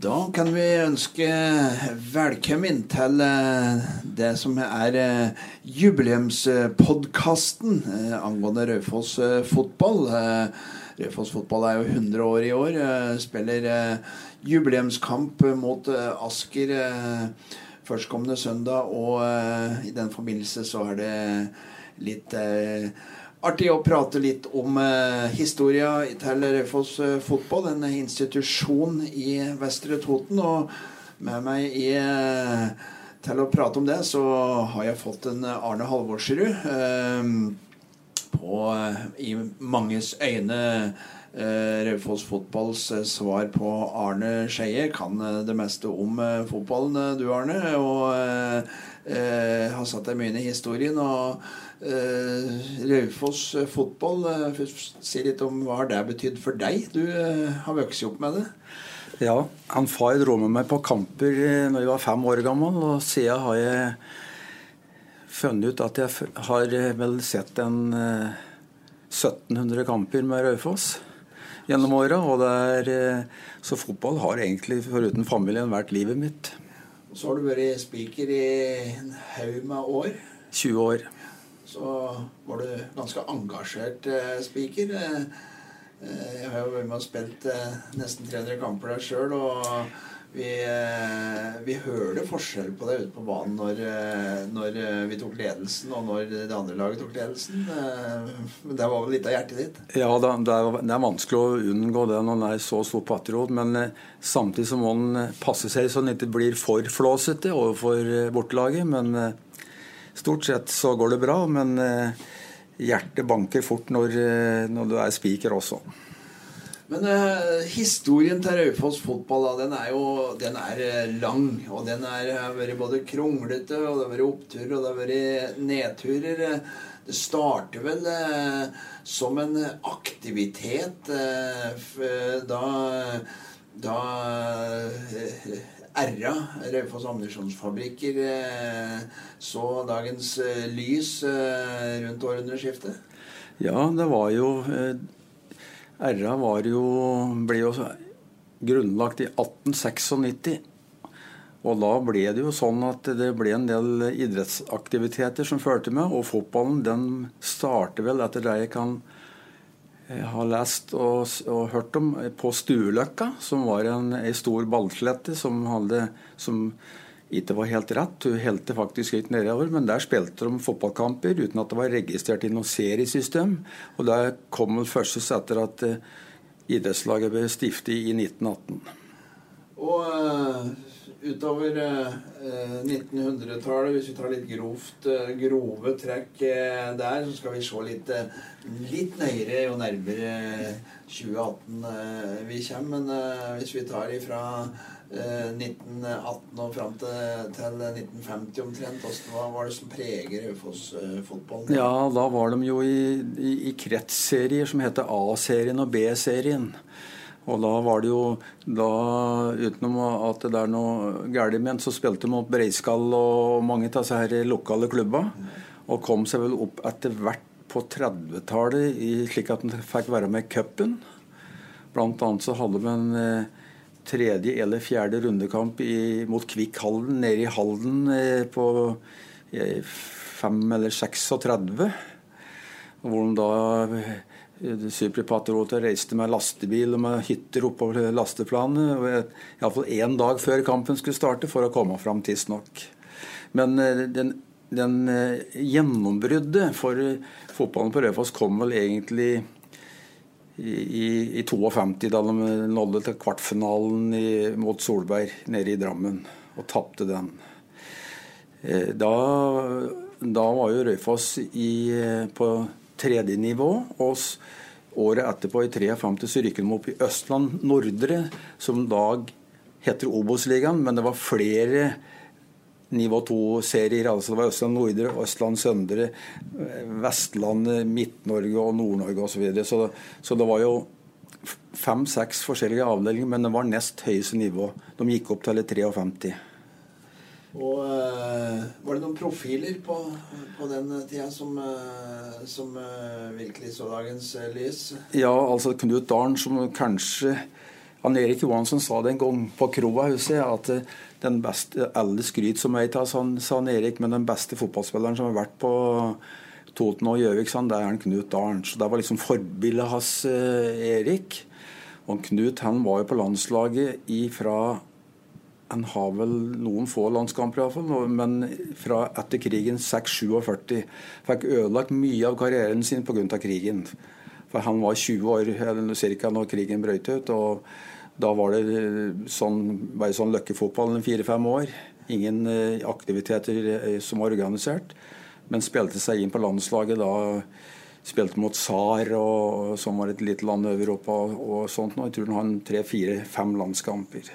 Da kan vi ønske velkommen til eh, det som er eh, jubileumspodkasten eh, angående Raufoss fotball. Raufoss fotball er jo 100 år i år. Spiller jubileumskamp mot Asker førstkommende søndag. Og i den forbindelse så er det litt artig å prate litt om eh, historia til Raufoss eh, fotball, en institusjon i Vestre Toten. Og med meg i, eh, til å prate om det, så har jeg fått en Arne Halvorsrud. Eh, på, eh, i manges øyne eh, Raufoss fotballs svar på Arne Skeie. Kan det meste om fotballen, du Arne. Og har satt deg mye inn i historien. Og Raufoss eh, fotball, eh, først si litt om hva det har betydd for deg? Du eh, har vokst opp med det. Ja, han far dro med meg på kamper eh, når jeg var fem år gammel, og siden har jeg funnet ut at jeg har eh, vel sett en eh, 1700 kamper med Raufoss gjennom åra. Og eh, så fotball har egentlig, foruten familien, vært livet mitt. Så har du vært spiker i en haug med år. 20 år. Så var du ganske engasjert eh, spiker. Eh, eh, jeg har jo vært med og spilt eh, nesten 300 kamper der sjøl, og vi, vi hørte forskjell på det ute på banen når, når vi tok ledelsen, og når det andre laget tok ledelsen. Men det var vel litt av hjertet ditt? Ja, det, er, det er vanskelig å unngå det når en er så stor patriot, men samtidig så må en passe seg så en ikke blir for flåsete overfor bortelaget. Men stort sett så går det bra. Men eh, hjertet banker fort når, eh, når du er spiker også. Men eh, historien til Raufoss fotball da, den er jo den er eh, lang. Og den er, har vært både kronglete, og det har vært oppturer og det har vært nedturer. Det starter vel eh, som en aktivitet eh, da, da RA, Raufoss Ammunisjonsfabrikker, eh, så dagens eh, lys eh, rundt århundreskiftet. Ja, det var jo RA var jo, ble jo grunnlagt i 1896. Og da ble det jo sånn at det ble en del idrettsaktiviteter som førte med, og fotballen den starter vel etter det jeg kan eh, har lest og, og hørt om, eh, på Stueløkka, som var en, en stor ballslette som, som ikke var helt rett. Hun helte faktisk litt nedover, men der spilte de fotballkamper uten at det var registrert i noe seriesystem. Og det kom vel først etter at eh, idrettslaget ble stiftet i 1918. Og eh, utover eh, 1900-tallet, hvis vi tar litt grovt, eh, grove trekk eh, der, så skal vi se litt, eh, litt nøyere jo nærmere 2018 eh, vi kommer. Men eh, hvis vi tar ifra eh, 1918 og fram til, til 1950 omtrent, hvordan, hva var det som preger Raufoss-fotballen? Ja, da var de jo i, i, i kretsserier som heter A-serien og B-serien. Og da var det jo da, Utenom at det er noe galt en, så spilte de mot Breiskall og mange av disse lokale klubba. Og kom seg vel opp etter hvert på 30-tallet slik at de fikk være med i cupen. Blant annet så hadde vi en eh, tredje eller fjerde rundekamp i, mot Kvikk Halden nede i Halden eh, på eh, fem eller 36. Hvor de da eh, Superpatrioter reiste med lastebil og med hytter oppover lasteplanet. Iallfall én dag før kampen skulle starte, for å komme fram tidsnok. Men eh, den, den eh, gjennombruddet for fotballen på Raufoss kom vel egentlig i, i, i 52, da de nådde til kvartfinalen i, mot Solberg nede i Drammen og tapte den. Da, da var jo Raufoss på tredje nivå. Og året etterpå, i 53, så rykket de opp i Østland Nordre, som dag heter Obos-ligaen, men det var flere nivå 2-serier. altså Det var Østland Nordre, Østland Søndre, Vestlandet, Midt-Norge og Nord-Norge osv. Så, videre. så Så det var jo fem-seks forskjellige avdelinger, men det var nest høyeste nivå. De gikk opp til 53. Og uh, Var det noen profiler på, på den tida som, uh, som uh, virkelig så dagens lys? Ja, altså Knut Dalen som kanskje han Erik Johansson sa det en gang på kroa, husker jeg, at den beste Alle skryt som jeg tar, sa, sa han Erik, men den beste fotballspilleren som har vært på Toten og Gjøvik, det er han Knut Dalen. Så det var liksom forbildet hans, Erik. Og Knut han var jo på landslaget ifra han har vel noen få landskamper, iallfall, men fra etter krigen 6-47 fikk ødelagt mye av karrieren sin pga. krigen. For han var 20 år eller ca. når krigen brøt ut. og Da var det sånn, bare sånn løkkefotball fire-fem år. Ingen eh, aktiviteter eh, som var organisert. Men spilte seg inn på landslaget da. Spilte mot SAR, som var et lite land i Europa. og sånt. Og jeg tror han har tre-fire-fem landskamper.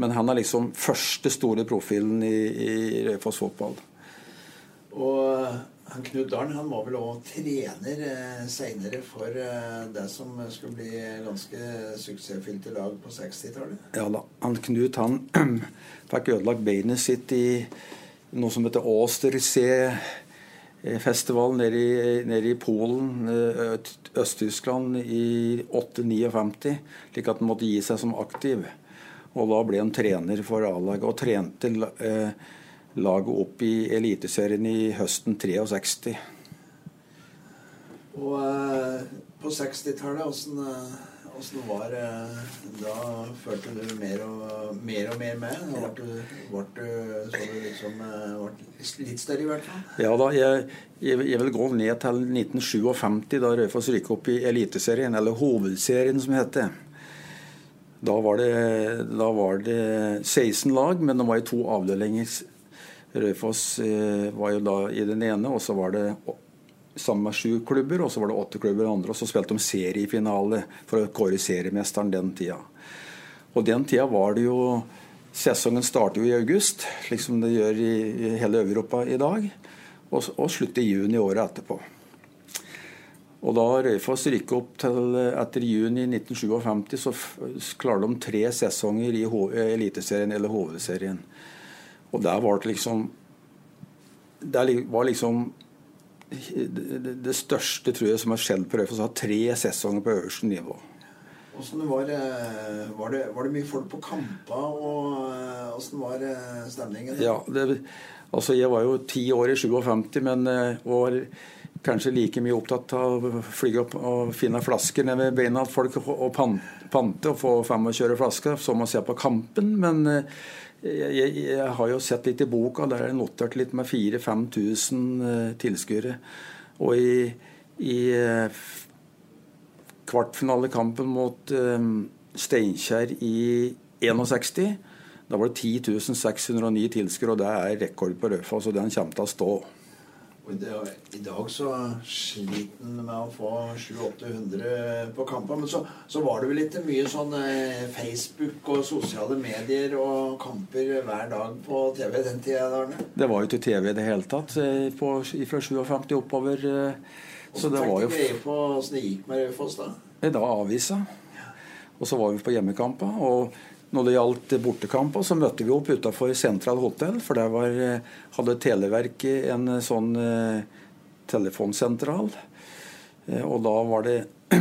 Men han er liksom første store profilen i, i Raufoss fotball. Og eh, han Knut Darn han var vel òg trener eh, seinere for eh, det som skulle bli ganske suksessfylte lag på 60-tallet? Ja da. Han Knut han fikk ødelagt beinet sitt i noe som heter Åstersee festival nede i, nede i Polen, eh, Øst-Tyskland, i 8-59, slik at han måtte gi seg som aktiv. Og da ble han trener for A-laget og trente eh, laget opp i Eliteserien i høsten 63. Og eh, på 60-tallet, åssen eh, var eh, Da følte du mer og mer, og mer med? Da ble du, ble du, så du liksom litt større, i hvert fall? Ja da. Jeg, jeg, vil gå ned til 1957, da Raufoss rykket opp i Eliteserien, eller Hovedserien, som det heter. Da var, det, da var det 16 lag, men det var i to avdelinger. Raufoss eh, var jo da i den ene, og så var det sammen med sju klubber, og så var det åtte klubber i den andre. Og så spilte de seriefinale for å kåre seriemesteren den tida. Og den tida var det jo Sesongen starter jo i august, slik som det gjør i hele Europa i dag. Og, og slutter i juni året etterpå. Og da Røyfoss rykket opp til etter juni 1957, så klarte de tre sesonger i Eliteserien eller Hovedserien. Og der var det liksom Det var liksom det, det største tror jeg som har skjedd på Røyfoss, har tre sesonger på øverste nivå. Hvordan var, eh, var, det, var det mye folk på kamper, og åssen eh, var eh, stemningen? Ja, det, altså Jeg var jo ti år i 57, men var kanskje like mye opptatt av å fly opp og finne flasker ned ved beina til folk og pante og få 25 flasker, som å se på kampen. Men eh, jeg, jeg, har jo sett litt i boka, der er det notert litt med 4000-5000 eh, tilskuere. Og i, i eh, kvartfinalekampen mot Steinkjer i 61 da var det 10 609 tilskuere, og det er rekord på Raufoss, og den kommer til å stå. I dag så sliter han med å få 700-800 på kamper. Men så, så, var det vel litt mye sånn eh, Facebook og sosiale medier og kamper hver dag på TV den tida, Arne? Det var jo ikke TV i det hele tatt eh, på, fra 57 oppover. Eh, så det var jo på åssen det gikk med Raufoss da? Da avisa. Og så var vi på hjemmekamper. og når det gjaldt bortekamper, så møtte vi opp utafor Central Hotel, for der var, eh, hadde Televerket en eh, sånn eh, telefonsentral. Eh, og da var det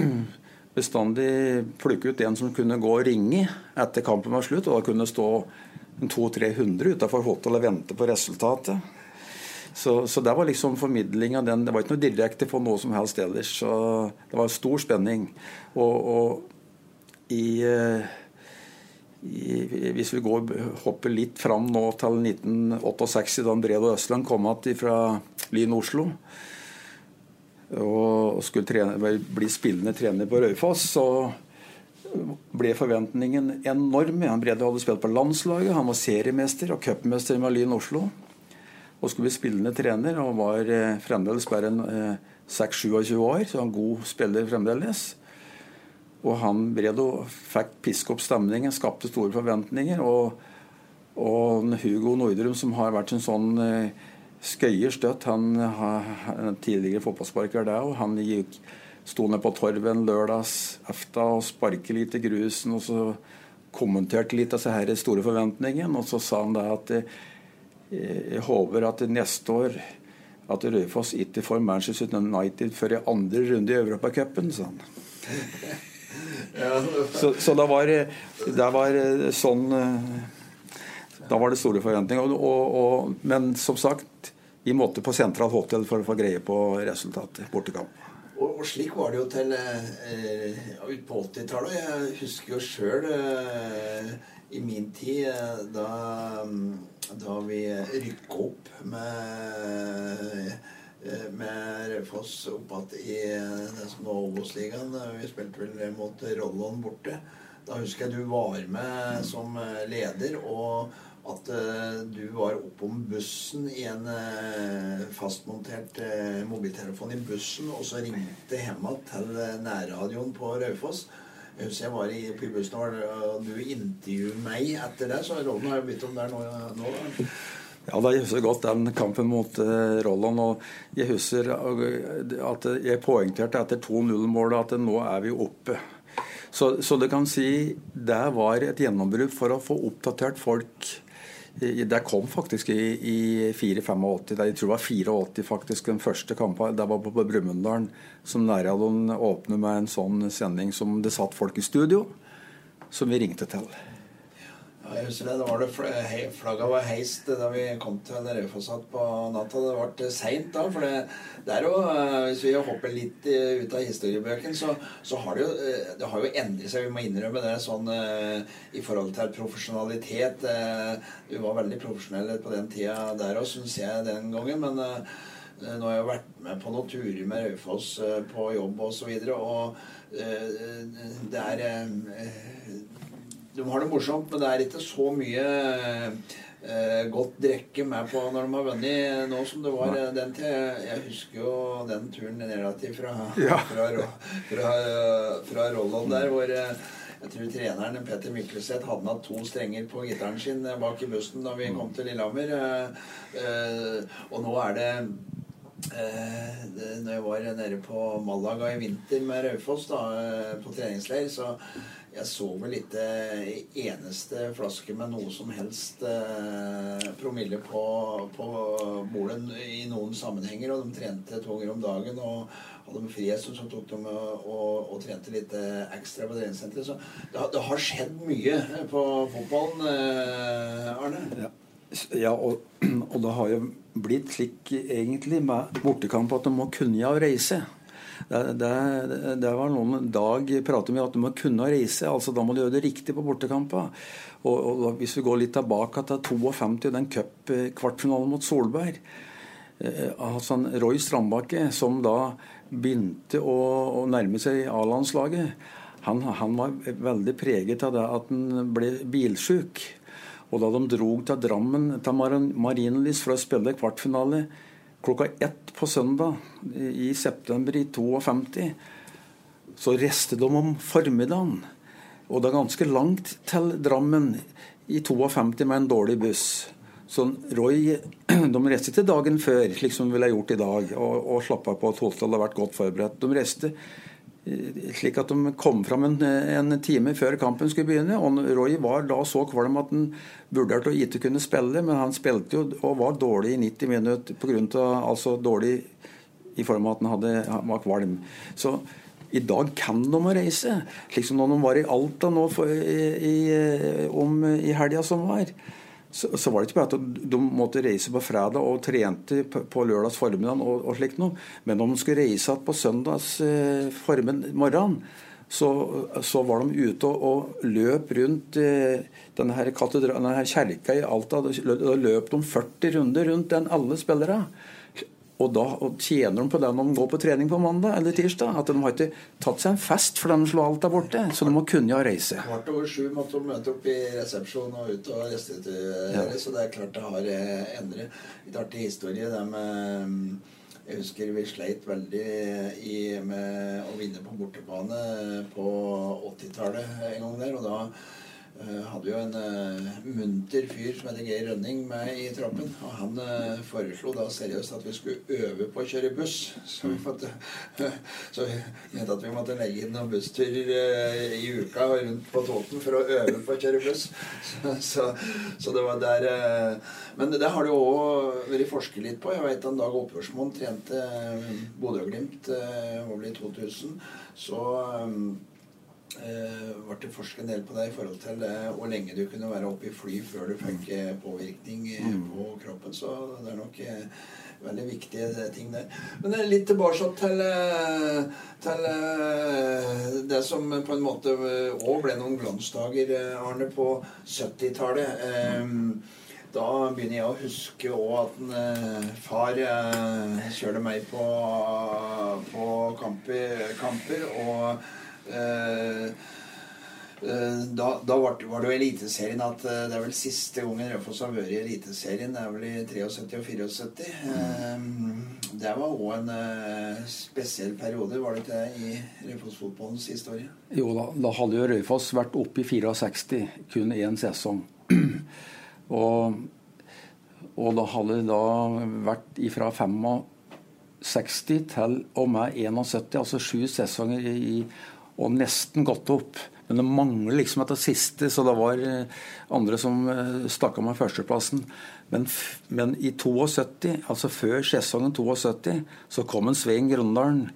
bestandig plukke ut en som kunne gå og ringe etter kampen var slutt. Og da kunne det stå 200-300 utafor hotellet og vente på resultatet. Så, så det var liksom formidling av den Det var ikke noe direkte på noe som helst ellers. Så det var stor spenning. Og, og i eh, hvis vi går, hopper litt fram nå til 1968, da Brede Østland kom igjen fra Lyn Oslo og skulle trene, bli spillende trener på Raufoss, så ble forventningen enorm. Han Brede hadde spilt på landslaget, han var seriemester og cupmester med Lyn Oslo. Og skulle bli spillende trener og var eh, fremdeles bare en 6-27 eh, år, så han god spiller fremdeles. Og han Bredo fikk piske opp stemningen, skapte store forventninger. Og, og Hugo Nordrum, som har vært en sånn eh, skøyer støtt, han har tidligere fotballsparker der, og han gikk, sto ned på torvet en lørdags efta og sparket litt i grusen. og så kommenterte litt av disse store forventningene, og så sa han da at eh, jeg håper at neste år at Raufoss ikke får Manchester United før i andre runde i Europacupen, sa han. Så, så da var det var sånn Da var det store forventninger. Og, og, men som sagt, vi måtte på sentralt hotell for å få greie på resultatet. Bortekamp. Og, slik var det jo til eh, ut på 80-tallet. Jeg husker jo sjøl eh, i min tid eh, da, da vi rykka opp med eh, med Raufoss opp i det som var Obos-ligaen. Vi spilte vel mot Rollon borte. Da husker jeg du var med som leder. og at du var oppom bussen i en fastmontert mobiltelefon i bussen, og så ringte hjemme til nærradioen på Raufoss. Jeg husker jeg var i, i bussen, og du intervjuet meg etter det, så rollen har jo blitt om der nå. nå ja, da, Jeg husker godt den kampen mot uh, Rolland. og Jeg husker at jeg poengterte etter 2-0-målet at nå er vi oppe. Så, så du kan si det var et gjennombrudd for å få oppdatert folk det kom faktisk i, i 4-85. Jeg tror det var 84 faktisk den første kampen. Det var på, på Brumunddal som nærradioen åpnet med en sånn sending som det satt folk i studio, som vi ringte til. Ja, jeg husker det. det var det Flagga var heist da vi kom til Raufossat på natta. Det ble seint da. For det, det er jo eh, Hvis vi hopper litt ut av historiebøkene, så, så, har det jo eh, Det har jo endret seg, vi må innrømme det, sånn eh, i forhold til profesjonalitet. Du var veldig profesjonell på den tida der òg, syns jeg, den gangen. Men nå har jeg jo vært med på noen turer med Raufoss på jobb osv. Og, så videre, og det er de har det morsomt, men det er ikke så mye eh, godt drikke med på når de har vunnet nå som det var Nei. den til. Jeg husker jo den turen nedatil fra, ja. fra, fra, fra Rollon der, hvor eh, jeg tror treneren Petter Mykleseth hadde hatt to strenger på gitaren sin bak i bussen da vi mm. kom til Lillehammer. Eh, eh, og nå er det Eh, når jeg var nede på Malaga i vinter med Raufoss på treningsleir, så jeg så vel ikke eneste flaske med noe som helst eh, promille på, på bordet i noen sammenhenger. Og de trente to ganger om dagen. Og hadde med frihet, så tok de og, og, og, trente litt eh, ekstra på treningssenteret. Så det, det, har skjedd mye på fotballen, eh, Arne? Ja. ja og, og det har jo blitt slik egentlig med bortekamp at de må kunne ja reise. Det, det, det, var noen dag pratet vi at du må kunne reise. altså Da må du gjøre det riktig på bortekampen. Og, og, Hvis vi går litt tilbake til 52, den cupkvartfinalen mot Solberg eh, altså Roy Strandbakke, som da begynte å, å nærme seg A-landslaget, han, han, var veldig preget av det at han ble bilsjuk. Og da de dro til Drammen, til Marienlyst, for å spille kvartfinale klokka ett på søndag i september i 52 så reiste de om formiddagen. Og det er ganske langt til Drammen i 52 med en dårlig buss. Så Roy de reiste til dagen før, slik som de ville gjort i dag, og, og slapp av på at Holstad hadde vært godt forberedt. De reiste slik at de kom fram en, en, time før kampen skulle begynne. og Roy var da så kvalm at han vurderte å ikke kunne spille, men han spilte jo og var dårlig i 90 minutter pga. altså dårlig i form av at han, hadde, han var kvalm. Så i dag kan de å reise, slik som når de var i Alta nå for, i, i, om, i helga som var så, så, var det ikke bare at de måtte reise på fredag og trente på, på lørdags formiddag og, og slikt noe. Men om de skulle reise igjen på søndags eh, formiddag morgen, så, så, var de ute og, og løp rundt eh, denne, her denne her kjerka i Alta. Da løp de 40 runder rundt den, alle spillere. Og da og tjener de på det når de går på trening på mandag eller tirsdag. At de har ikke tatt seg en fest for de slår alt der borte. Så de må kunne ja reise. Kvart over sju måtte de møte opp i resepsjonen og ut og restituere. Ja. Så det er klart det har eh, endret. Litt artig historie det med Jeg husker vi sleit veldig i, med å vinne på bortebane på 80-tallet en gang der. Og da hadde jo en uh, munter fyr som heter Geir Rønning med i troppen. Og han uh, foreslo da seriøst at vi skulle øve på å kjøre buss. Så vi måtte, så vi mente at vi måtte legge inn noen bussturer i uka rundt på Toten for å øve på å kjøre buss. Så, så, så det var der Men det har det jo òg vært forsket litt på. Jeg vet at Dag Opphørsmoen trente Bodø-Glimt vel i 2000. Så eh, ble det forsket en del på det i forhold til eh, hvor lenge du kunne være oppe i fly før du fikk eh, påvirkning eh, Mm. på kroppen. Så det er nok eh, veldig viktige eh, ting der. Men eh, litt tilbake til, eh, til eh, det som på en måte òg ble noen glansdager, eh, Arne, på 70-tallet. Mm. da begynner jeg å huske òg at en, eh, far eh, kjørte meg på, på kamper, kamper og eh, eh, da, da var, det jo Eliteserien at eh, det er vel siste gangen Raufoss har vært i Eliteserien. Det er vel i 73 og 74. Eh, det var òg en eh, spesiell periode, var det ikke det, i Raufoss-fotballens historie? Jo da, da hadde jo Raufoss vært oppe i 64, kun én sesong. og, og da hadde det da vært ifra 65 til og med 71, altså sju sesonger i, i, og nesten gått opp. Men det mangler liksom etter siste, så det var eh, andre som eh, stakk av med førsteplassen. Men, men i 72, altså før sesongen 72, så kom en Svein Grøndalen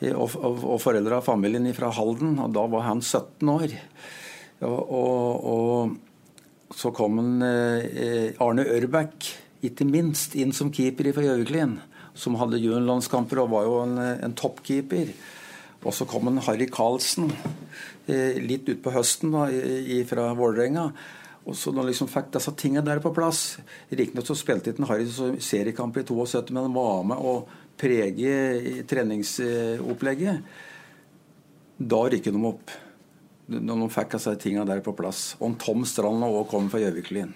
eh, og, og, og foreldre av familien fra Halden, og da var han 17 år. Og, og, så kom en, eh, Arne Ørbæk, ikke minst, inn som keeper fra Gjøviklin, som hadde juniorlandskamper og var jo en, en toppkeeper. Og så kom en Harry Karlsen eh, litt utpå høsten da, fra Vålerenga. Og så når liksom fikk disse tingene der på plass Riktignok så spilte ikke Harry seriekamp i 72, men han var med å prege treningsopplegget. Da rykket de opp. Når de fikk disse tingene der på plass. Og Tom Strand òg kom fra Gjøviklyn.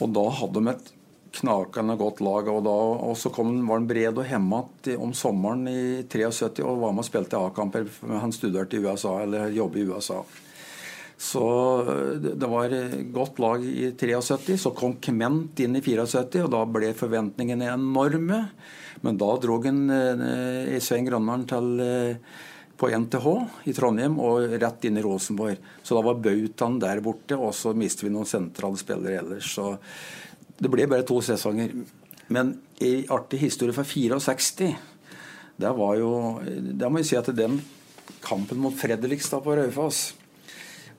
Og da hadde de et knakende godt lag. Og, da, og så kom, var han bred og hemma om sommeren i 73 og var med og spilte A-kamper. Han studerte i USA, eller jobber i USA. Så det var godt lag i 73. Så kom Kment inn i 74, og da ble forventningene enorme. Men da dro han eh, Svein Grønneren til eh, på NTH i Trondheim og rett inn i Rosenborg. Så da var bautaen der borte, og så mistet vi noen sentrale spillere ellers. Så det ble bare to sesonger. Men i artig historie fra 64, der var jo Der må vi si at den kampen mot Fredrikstad på Raufoss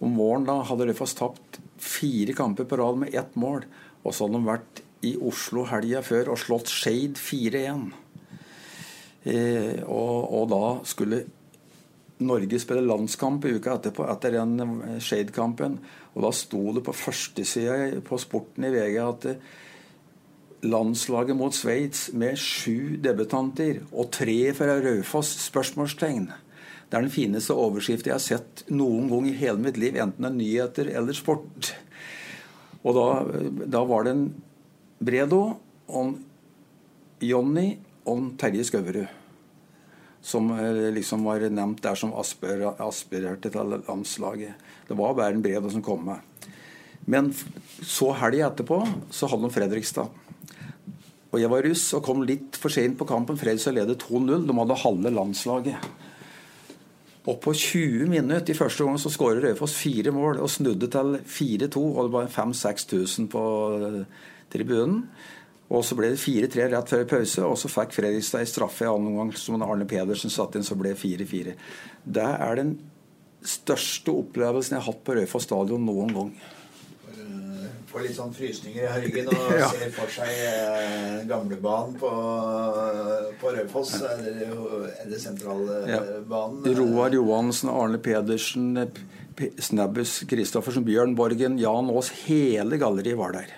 Om våren da hadde Raufoss tapt fire kamper på rad med ett mål. Og så hadde de vært i Oslo helga før og slått Skeid 4-1. Eh, og, og da skulle Norge spiller landskamp i uka etterpå etter den eh, Shade-kampen. Og da sto det på førstesida på Sporten i VG at eh, landslaget mot Sveits med sju debutanter og tre fra Raufoss? spørsmålstegn. Det er den fineste overskriften jeg har sett noen gang i hele mitt liv, enten det er nyheter eller sport. Og da, da var det en Bredo om Jonny og Terje Skauverud som eh, liksom var nevnt der som aspir, aspirerte til landslaget. Det var bare en brev som kom med. Men så helga etterpå så hadde de Fredrikstad. Og jeg var russ og kom litt for sent på kampen. Fredrikstad ledet 2-0. De hadde halve landslaget. Og på 20 minutter i første gang så skårer Raufoss fire mål og snudde til 4-2. Og det var 5000-6000 på eh, tribunen. Og så ble det 4-3 rett før pause, og så fikk Fredrikstad en straffe i annen omgang som Arne Pedersen satte inn, så ble det 4-4. Det er den største opplevelsen jeg har hatt på Raufoss stadion noen gang. Får litt sånn frysninger i ryggen og Ja. ser for seg eh, gamlebanen på, på Raufoss. Eller, eller sentralbanen. Roar Johansen, Arne Pedersen, P- Snabbus Kristoffersen, Bjørn Borgen, Jan Aas. Hele galleriet var der.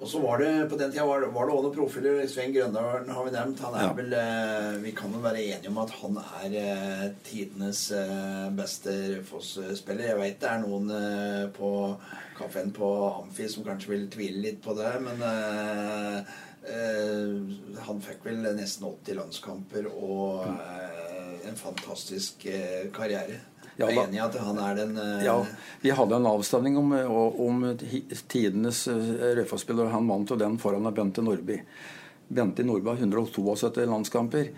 Og så var det på den tida var, var det også noen profiler. Svein Grøndalen har vi nevnt. Han er Ja. vel eh, Vi kan vel være enige om at han er eh, tidenes eh, beste Raufoss-spiller. Jeg veit det er noen eh, på kafeen på Amfi som kanskje vil tvile litt på det, men eh, eh, Han fikk vel nesten 80 landskamper og en fantastisk karriere. Ja, Jeg da- er enig i at han er den uh... Ja, Vi hadde en avstemning om, om tidenes eh, Raufoss-spiller. Han vant jo den foran Bente Nordby. Bente Nordby har 172 landskamper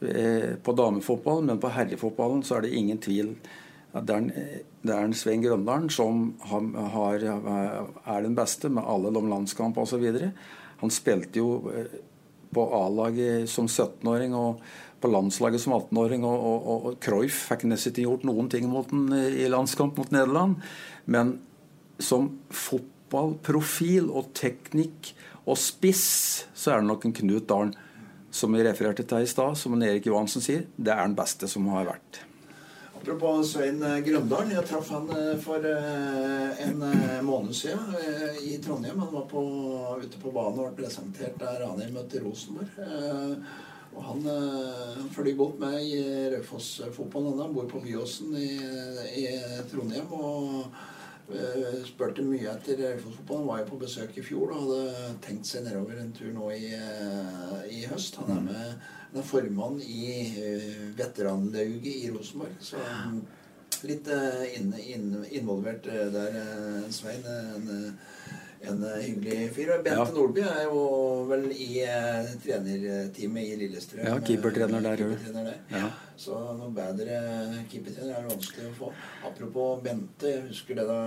eh, på damefotballen, men på herrefotballen så er det ingen tvil. Det er en, eh, det er en Svein Grøndalen som har, har, er den beste med alle de landskampene osv. Han spilte jo eh, på A-laget som 17-åring og på landslaget som 18-åring. Og, og, og, Cruyff fikk nesten ikke gjort noen ting mot den i landskamp mot Nederland. Men som fotballprofil og teknikk og spiss, så er det nok en Knut Dalen som vi refererte til i stad, som en Erik Johansen sier, det er den beste som har vært. Apropos Svein eh, Grøndalen. Jeg traff han eh, for eh, en måned siden i Trondheim. Han var på, ute på banen og ble presentert da Ranheim møtte Rosenborg. Eh, Og han, eh, han følger godt med i Raufoss-fotballen. Han bor på Byåsen i, i Trondheim. og eh, spurte mye etter Raufoss-fotballen. Var jo på besøk i fjor og hadde tenkt seg nedover en tur nå i, eh, i høst. Han er med han er formann i uh, veteranlauget i Rosenborg. Så litt eh, inn, inn, involvert eh, der, eh, Svein. En, eh, en eh, hyggelig fyr. Bente Ja. Nordby er jo vel i eh, trenerteamet i Lillestrøm. Ja, keepertrener eh, der, jo. keepertrener der. Ja. Så noe bedre keepertrener er det vanskelig å få. Apropos Bente, jeg husker det da,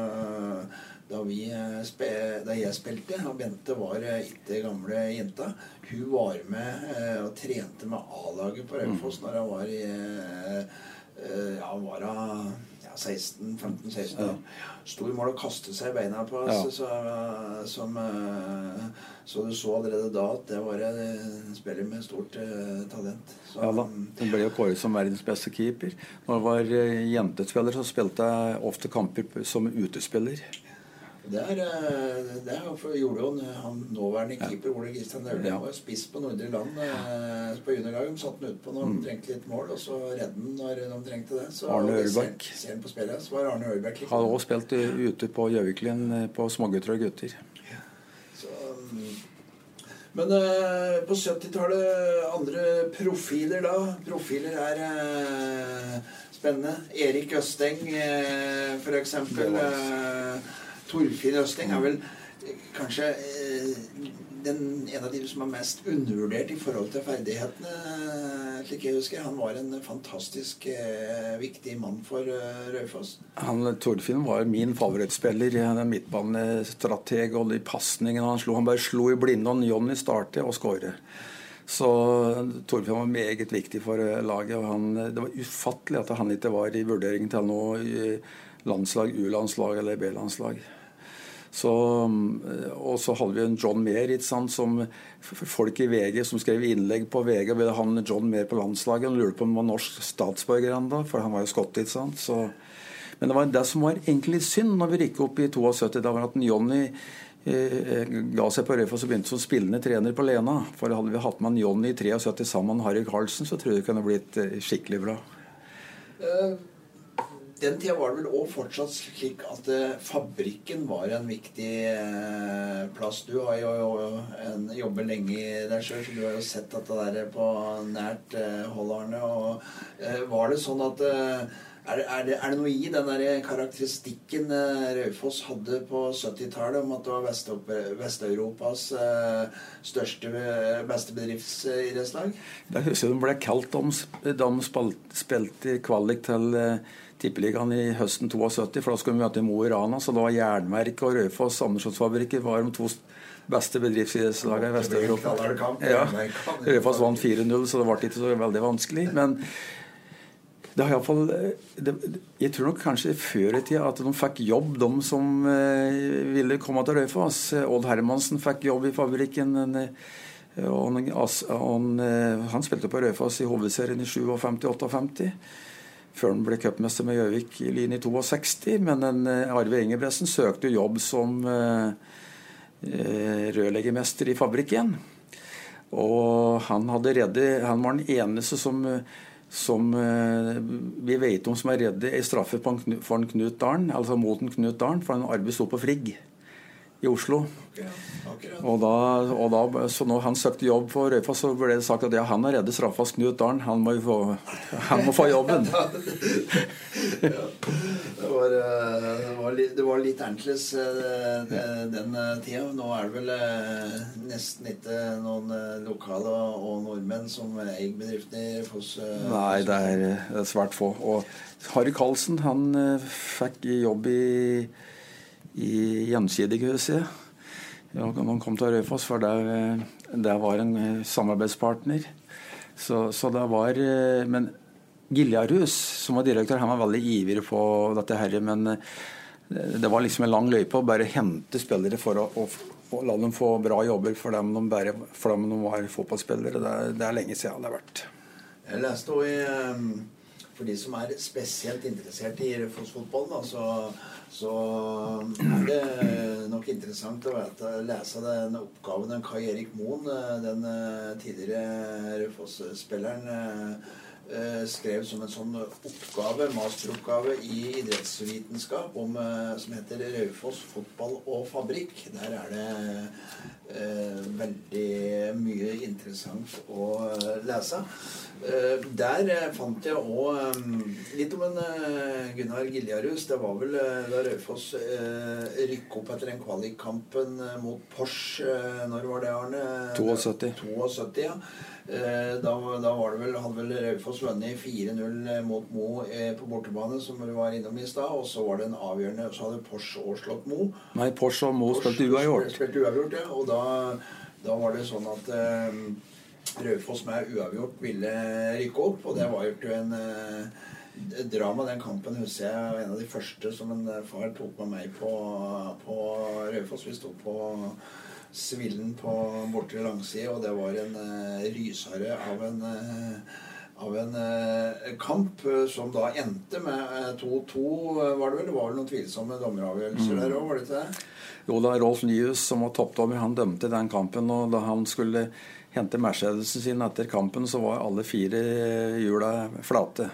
da, vi eh, spe, da jeg spilte, og Bente var ikke gamle jenta. Hun var med eh, og trente med A-laget på Raufoss når hun var i eh, Ja, var hun 16-15-16 ja. Sto i mål og kastet seg i beina på oss. Ja. Så, som, eh, så du så allerede da at det var en spiller med stort uh, talent. Så, Ja da, Hun ble jo kåret som verdens beste keeper. Når jeg var eh, jentespiller, så spilte jeg ofte kamper som utespiller. Det, er, eh, er, for- gjorde jo han nåværende keeper Ole Kristian. Ja. Han var spiss på Nordre Land eh, på juniorlaget. De satte han utpå når han trengte litt mål, og så redde han når de trengte det. Så Mm. Arne det ser- Ser på spillet, så var Arne litt Har også spilt eh, ute på Gjøviklien på smågutter og gutter. Så, mm. Men eh, på 70-tallet andre profiler da? Profiler er eh, spennende. Erik Østeng, eh, for eksempel. Eh, Torfinn Østeng er vel eh, kanskje eh, den, en av de som er mest undervurdert i forhold til ferdighetene, slik jeg husker. Han var en fantastisk eh, viktig mann for eh, Raufoss. Han, Torfinn var min favorittspiller. Er midtbanestrateg og de pasningene han slo. Han bare slo i blinde, og Jonny startet og skåre. Så Torfinn var meget viktig for laget. og han, Det var ufattelig at han ikke var i vurdering til noe landslag, U-landslag eller B-landslag. Så, eh, og så hadde vi en John ikke sant, som folk i VG som skrev innlegg på VG og ville ha John Mayer på landslaget. Og lurte på om han var norsk statsborger ennå, for han var jo så men det var det som var egentlig synd når vi rykket opp i 72, da var at en Jonny eh, ga seg på Raufoss og begynte som spillende trener på Lena. For hadde vi hatt med en Jonny i 73 sammen med Harry Carlsen, så tror jeg det kunne blitt eh, skikkelig bra. Eh, Den tida var det vel òg fortsatt slik at eh, fabrikken var en viktig eh, plass. Du har jo en, jobber lenge der sjøl, så du har jo sett dette der på nært eh, hold, Arne. Og, var det sånn at er, det- er, det, er det noe i den der karakteristikken Raufoss hadde på 70-tallet, om at det var Vest- Vest-Europas største, beste bedriftsidrettslag? Jeg husker de ble kalt de de spilte kvalik til Tippeligaen i høsten 72, for da skulle vi møte Mo i Rana. Så da var Jernverket og Raufoss Andersonsfabrikker var de to beste bedriftsidrettslagene i Vest-Europa. Ja. Raufoss vant 4-0, så det ble ikke så veldig vanskelig. Men det har iallfall Jeg tror nok kanskje før i tida at de fikk jobb, de som eh, ville komme til Raufoss. Odd Hermansen fikk jobb i fabrikken. eh, han, han, eh, han spilte på Raufoss i hovedserien i 57-58. Før han ble cupmester med Gjøvik i Lyn i 62. Men en, eh, Arve Ingebrigtsen søkte jobb som eh, eh, rørleggermester i fabrikken. Og han reddet Han var den eneste som, som vi vet om som er reddet i straffe for Knut Dalen, altså mot Knut Dalen, for han Arve sto på Frigg i Oslo. Og da, og da, så når han søkte jobb på Røyfoss, så ble det sagt at ja, han er reddet straffas Knut Dalen. Han må, få, han må få jobben. Det var, eh, det var, litt, det var litt annerledes eh, den eh, tida. Nå er det vel nesten ikke noen lokale og nordmenn som eier bedriften i Foss. Nei, det er, svært få. Og Harry Karlsen han fikk jobb i, i Gjensidighuset. Ja, man kom til Raufoss, for der, der var en eh, samarbeidspartner. Så, så det var eh, Men Giljarhus, som var direktør, han var veldig ivrig på dette her, men eh, det var liksom en lang løype å bare hente spillere for å, å, å la dem få bra jobber for dem de, bare, for dem de var fotballspillere. Det, det er lenge siden det har vært. Jeg leste også i For de som er spesielt interessert i Raufoss-fotballen, da, så, så er det nok interessant å lese den oppgaven den Kai Erik Moen, eh, den eh, tidligere Raufoss-spilleren, eh, eh, skrev som en sånn oppgave, masteroppgave i idrettsvitenskap om, eh, som heter Raufoss fotball og fabrikk. Der er det eh, veldig mye interessant å eh, lese. Eh, der eh, fant jeg òg litt om en eh, Gunnar Giljarhus. Det var vel eh, da Raufoss eh, rykket opp etter den kvalikkampen eh, mot Porsche. eh, når var det, Arne? 72. 72, ja. Eh, da, da var det vel, hadde vel Raufoss vunnet 4-0 mot Mo eh, på bortebane, som du var innom i stad. Og så var det en avgjørende Så hadde Porsche òg slått Mo. Nei, Porsche og Mo spilte uavgjort. Spilte uavgjort, ja. Og da, da var det sånn at eh, Raufoss med uavgjort ville rykke opp, og det var jo en eh, drama den kampen husker jeg var en av de første som en eh, far tok med meg på, på Raufoss. Vi sto på Svillen på bortre langside, og det var en uh, rysare av en uh, av en eh, kamp eh, som da endte med eh, 2-2, eh, var det vel? Det var vel noen tvilsomme dommeravgjørelser der òg, var det ikke det? Jo da, Rolf Nyhus, som var toppdommer, han dømte den kampen. Og da han skulle hente Mercedesen sin etter kampen, så var alle fire hjula flate.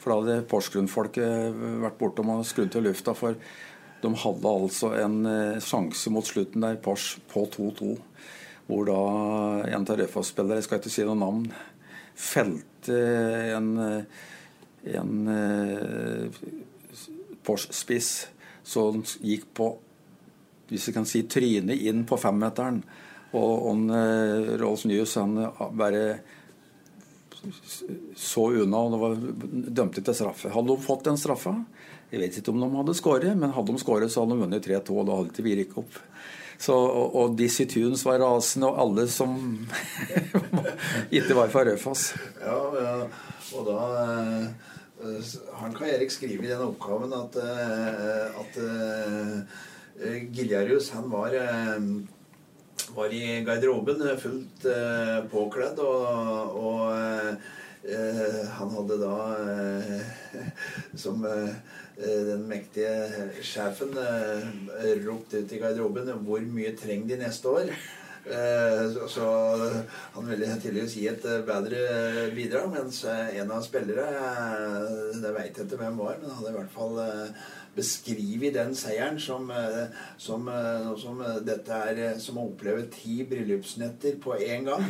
For da hadde Porsgrunn-folket vært bortom og skrudd til lufta. For de hadde altså en eh, sjanse mot slutten der, pars på 2-2. Hvor da en av Raufoss-spillere, jeg skal ikke si noe navn, felte en, eh, en eh, Porsche-spiss som gikk på hvis jeg kan si trynet inn på femmeteren. Og on, uh, Rolls Nyhus han bare så unna, og det var dømte til straffe. Hadde de fått den straffa Jeg vet ikke om de hadde skåret, men hadde de skåret, så hadde de vunnet 3-2, og da hadde ikke vi rykket opp. Så, og, og Dizzie Tunes var rasende, og alle som ikke var fra Raufoss. Ja, ja, og da eh, Han kan Erik skrive i den oppgaven at, eh, at eh, Giljarius han var eh, var i garderoben eh, fullt eh, påkledd, og, og han hadde da som eh, den mektige sjefen ropte ropt ut i garderoben hvor mye trenger de neste år? Eh, så, han ville tydeligvis gi et eh, bedre bidrag, mens eh, en av spillere eh, Det veit jeg ikke hvem var, men hadde i hvert fall eh, beskrevet den seieren som, eh, som eh, som eh, dette er eh, som å oppleve ti bryllupsnetter på én gang.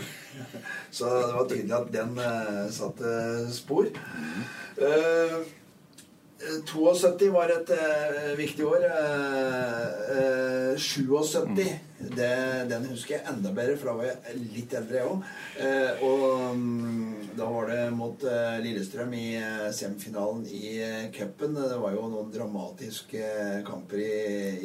Så det var tydelig at den eh, satte spor. Eh, 72 var et uh, viktig år. Uh, uh, 77, det, den husker jeg enda bedre, for da var jeg litt eldre, jeg òg. Eh, og um, da var det mot eh, Lillestrøm i eh, semifinalen i uh, cupen. Det var jo noen dramatiske eh, kamper i,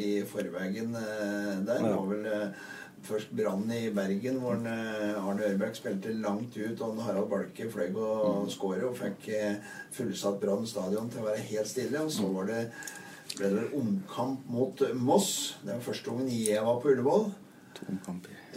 i forveien eh, der. Det var vel eh, Først brannen i Bergen, hvor en, eh, Arne Ørbæk spilte langt ut, og Harald Balke fløy og skåret og fikk eh, fullsatt Brann stadion til å være helt stille. Og så var det, ble det omkamp mot Moss. Det var første gangen jeg var på Ullevål.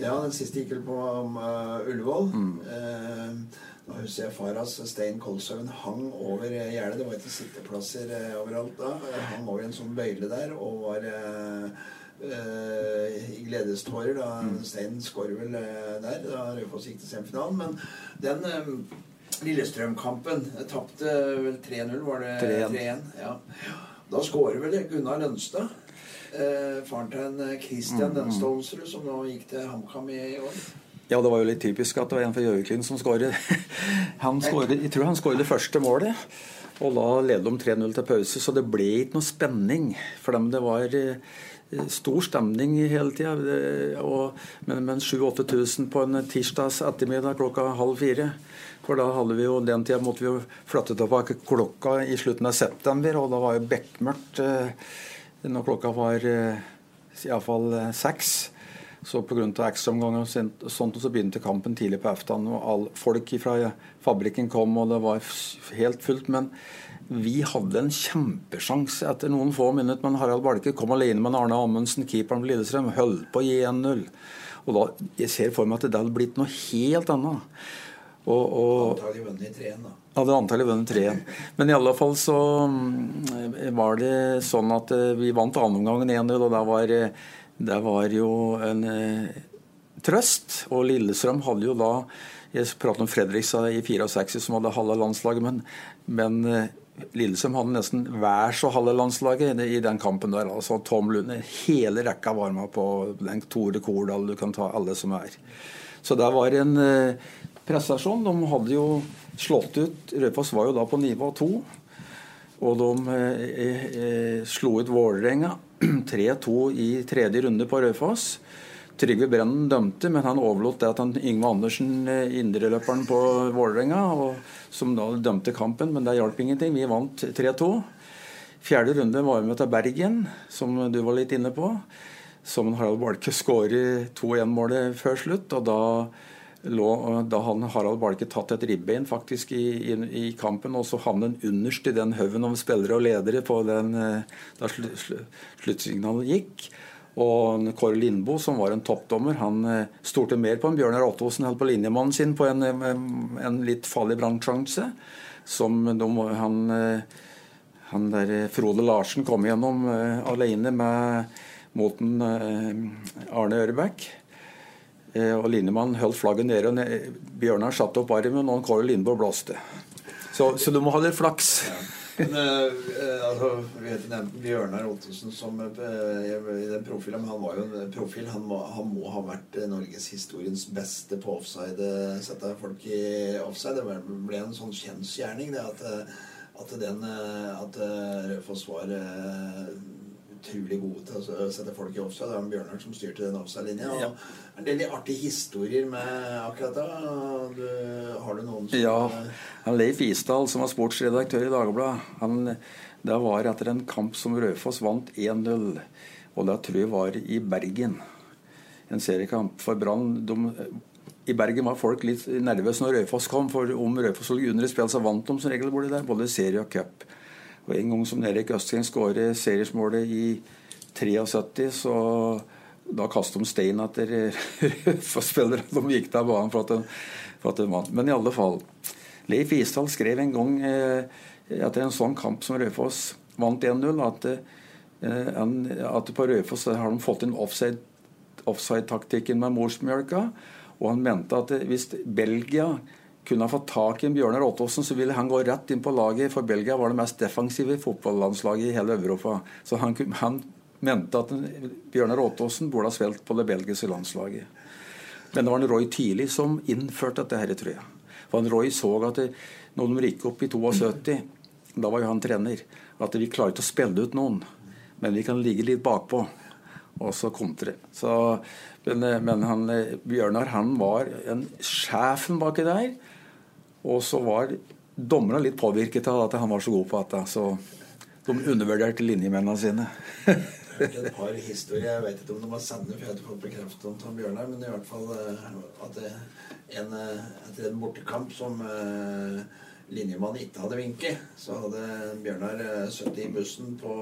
Ja, den siste gikk vel på uh, Ullevål. Eh, da husker jeg faras Stein Kolshaugen, hang over eh, gjerdet. Det var ikke sitteplasser eh, overalt da. Han hang over en sånn bøyle der og var eh, eh, i gledestårer da Stein skårer vel eh, der. Da Raufoss gikk til semifinalen. Men den eh, Lillestrøm-kampen eh, tapte vel 3-0, var det 3-1. 3-1? Ja. Da skårer vel Gunnar Lønstad. Eh, faren til en eh, Christian Mm, Lønstad som nå gikk til HamKam i år. Ja, det var jo litt typisk at det var en fra Gjøviklyn som skåret. Jeg tror han skåret det første målet. Og da ledet de 3-0 til pause, så det ble ikke noe spenning. For dem det var stor stemning hele tida. Men, men 7000-8000 på en tirsdags ettermiddag klokka halv fire. For da hadde vi jo, den tida måtte vi jo flytte tilbake klokka i slutten av september, og da var jo bekmørkt eh, når klokka var eh, iallfall eh, seks. Så pga. ekstraomganger og sånt, så begynte kampen tidlig på ettermiddagen. Og folk fra fabrikken kom, og det var helt fullt. Men vi hadde en kjempesjanse etter noen få minutter. Men Harald Balke kom alene med Arne Amundsen, keeperen på Lillestrøm, holdt på å gi 1-0. Og da, Jeg ser for meg at det hadde blitt noe helt annet. Og, og, antallet vunnet i 3-1, da. hadde antallet vunnet 3-1. Men i alle fall så mm, var det sånn at eh, vi vant annenomgangen 1-0, og det var, eh, det var jo en eh, trøst. Og Lillestrøm hadde jo da Jeg pratet om Fredrikstad i 64 som hadde halve landslaget, men, men eh, Lillestrøm hadde nesten hver så halve landslaget i den kampen der. altså Tom Lunde, hele rekka var med på den Tore Kordal, du kan ta alle som er. Så det var en eh, prestasjon. De hadde jo slått ut Raufoss var jo da på nivå to. Og de eh, eh, slo ut Vålerenga 3-2 i tredje runde på Raufoss. Trygve Brennen dømte, men han overlot det til Yngve Andersen, eh, indreløperen på Vålerenga, som da dømte kampen. Men det hjalp ingenting. Vi vant 3-2. Fjerde runde var vi til Bergen, som du var litt inne på. Som Harald Balke skårer 2-1-målet før slutt. og da lå, da hadde Harald Balke tatt et ribbein faktisk i, i, i kampen, og så havnet han underst i den haugen av spillere og ledere på den, eh, da slu, slu, sluttsignalet gikk. Og Kåre Lindboe, som var en toppdommer, han eh, stolte mer på en Bjørnar Ottosen enn på linjemannen sin på en, en, en litt farlig brannsjanse. Som de, han, eh, han der eh, Frode Larsen kom gjennom eh, alene med, mot eh, Arne Ørebekk. Eh, og linjemannen holdt flagget nede. og Bjørnar satte opp armen, og Kåre Lindboe blåste. Så, så du må ha litt flaks. Men eh, altså, heter nevnte Bjørnar Ottesen som uh, i den profilen. Han var jo en profil. Han må, han må ha vært norgeshistoriens beste på offside. Sette folk i offside. Det ble en sånn kjensgjerning, det at, at den At Raufoss var eh, utrolig gode til å sette folk i offside. Det var Bjørnar som styrte den offside-linja. Ja. En del artige historier med akkurat det. Du, har du noen som Ja, han Leif Isdal, som var sportsredaktør i Dagbladet, det var etter en kamp som Raufoss vant 1-0. Og det tror jeg var i Bergen. En seriekamp for Brann. I Bergen var folk litt nervøse når Raufoss kom, for om Raufoss og under i spill, så vant de som regel borti der, både serie og cup. Og en gang som Erik Østgren skårer seriesmålet i 73, så da kastet de stein etter Raufoss-spillerne. De gikk der banen for at de, vant. Men i alle fall. Leif Isdal skrev en gang eh, etter en sånn kamp som Raufoss vant 1-0, at, eh, at på Raufoss har de fått inn offside offside-taktikken med morsmjølka. Og han mente at hvis Belgia kunne ha fått tak i en Bjørnar Ottosen, så ville han gå rett inn på laget, for Belgia var det mest defensive fotballandslaget i hele Europa. Så han, han mente at Bjørnar Ottosen burde ha spilt på det belgiske landslaget. Men det var en Roy Tidlig som innførte dette, her, tror jeg. For en Roy så at det, når de gikk opp i 72, da var jo han trener, at vi klarer ikke å spille ut noen, men vi kan ligge litt bakpå og så kontre. Men men han, eh, Bjørnar han var en sjefen baki der. Og så var dommerne litt påvirket av at han var så god på dette. Så de undervurderte linjemennene sine. hørt et par historier. Jeg vet ikke om de var sanne, for jeg har ikke fått bekreftet om Tom Bjørnar, men i hvert fall eh, at det, en, eh, etter en bortekamp som eh, linjemannen ikke hadde vinket, så hadde Bjørnar sittet i bussen på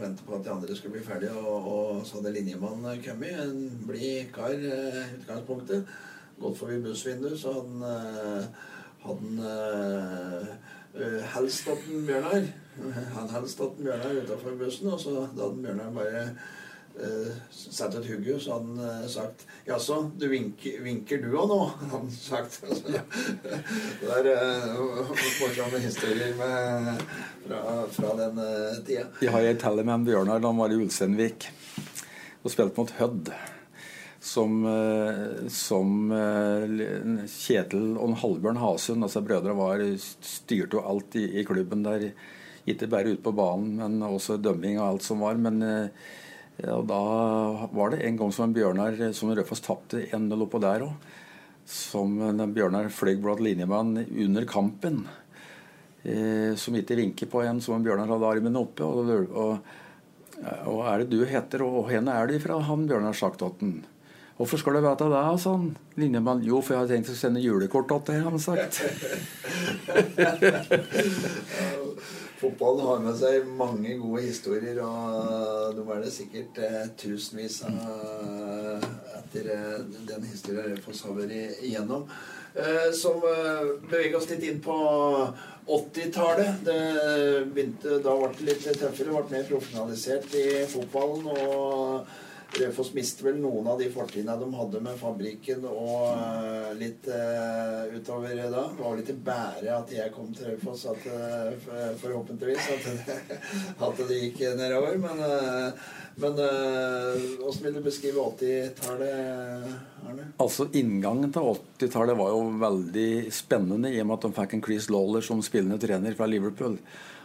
vente på at de andre skulle bli ferdige, og, og så hadde linjemannen kommet, en blid kar i utgangspunktet, gått forbi bussvinduet, så hadde han eh, hadde han eh, eh, helst at Bjørnar Han helst at Bjørnar utafor bussen, og så da hadde Bjørnar bare uh, satt et hugge, så hadde han uh, sagt Jaså, du vinker, vinker du òg nå? hadde han sagt. Ja. det er uh, morsomme historier med, fra, fra den uh, tida. Jeg har ei telle med en Bjørnar da han var i Ulsteinvik og spilte mot Hødd. Som, som Kjetil og Halvbjørn Hasund, altså brødre, var styrte jo alt i, i klubben der. Ikke bare ute på banen, men også dømming og alt som var. Men ja, da var det en gang som en Bjørnar som Rødfoss tapte 1-0 oppå der òg. Som Bjørnar fløy blant linjemann under kampen. Eh, som ikke vinker på en som en Bjørnar hadde armen oppe. Og, og, og, er det du heter, og hvor er du fra? Han Bjørnar han. Hvorfor skal du vite det? sånn? Linjemann. Jo, for jeg har tenkt å sende julekort til han sagt. Fotballen har med seg mange gode historier, og de er det sikkert eh, tusenvis av etter eh, den historien Raufoss har vært igjennom. Eh, som eh, beveger oss litt inn på 80-tallet. Det begynte, Da ble det litt tøffere, ble mer profesjonalisert i fotballen. og Raufoss mister vel noen av de fortrinnene de hadde med fabrikken og uh, litt uh, utover da. Det var litt i bære at jeg kom til Raufoss, uh, forhåpentligvis at det, at det gikk nedover. Men, men hvordan vil du beskrive 80-tallet, Arne? Altså Inngangen til 80-tallet var jo veldig spennende i og med at de fikk en Chris Lawler som spillende trener fra Liverpool.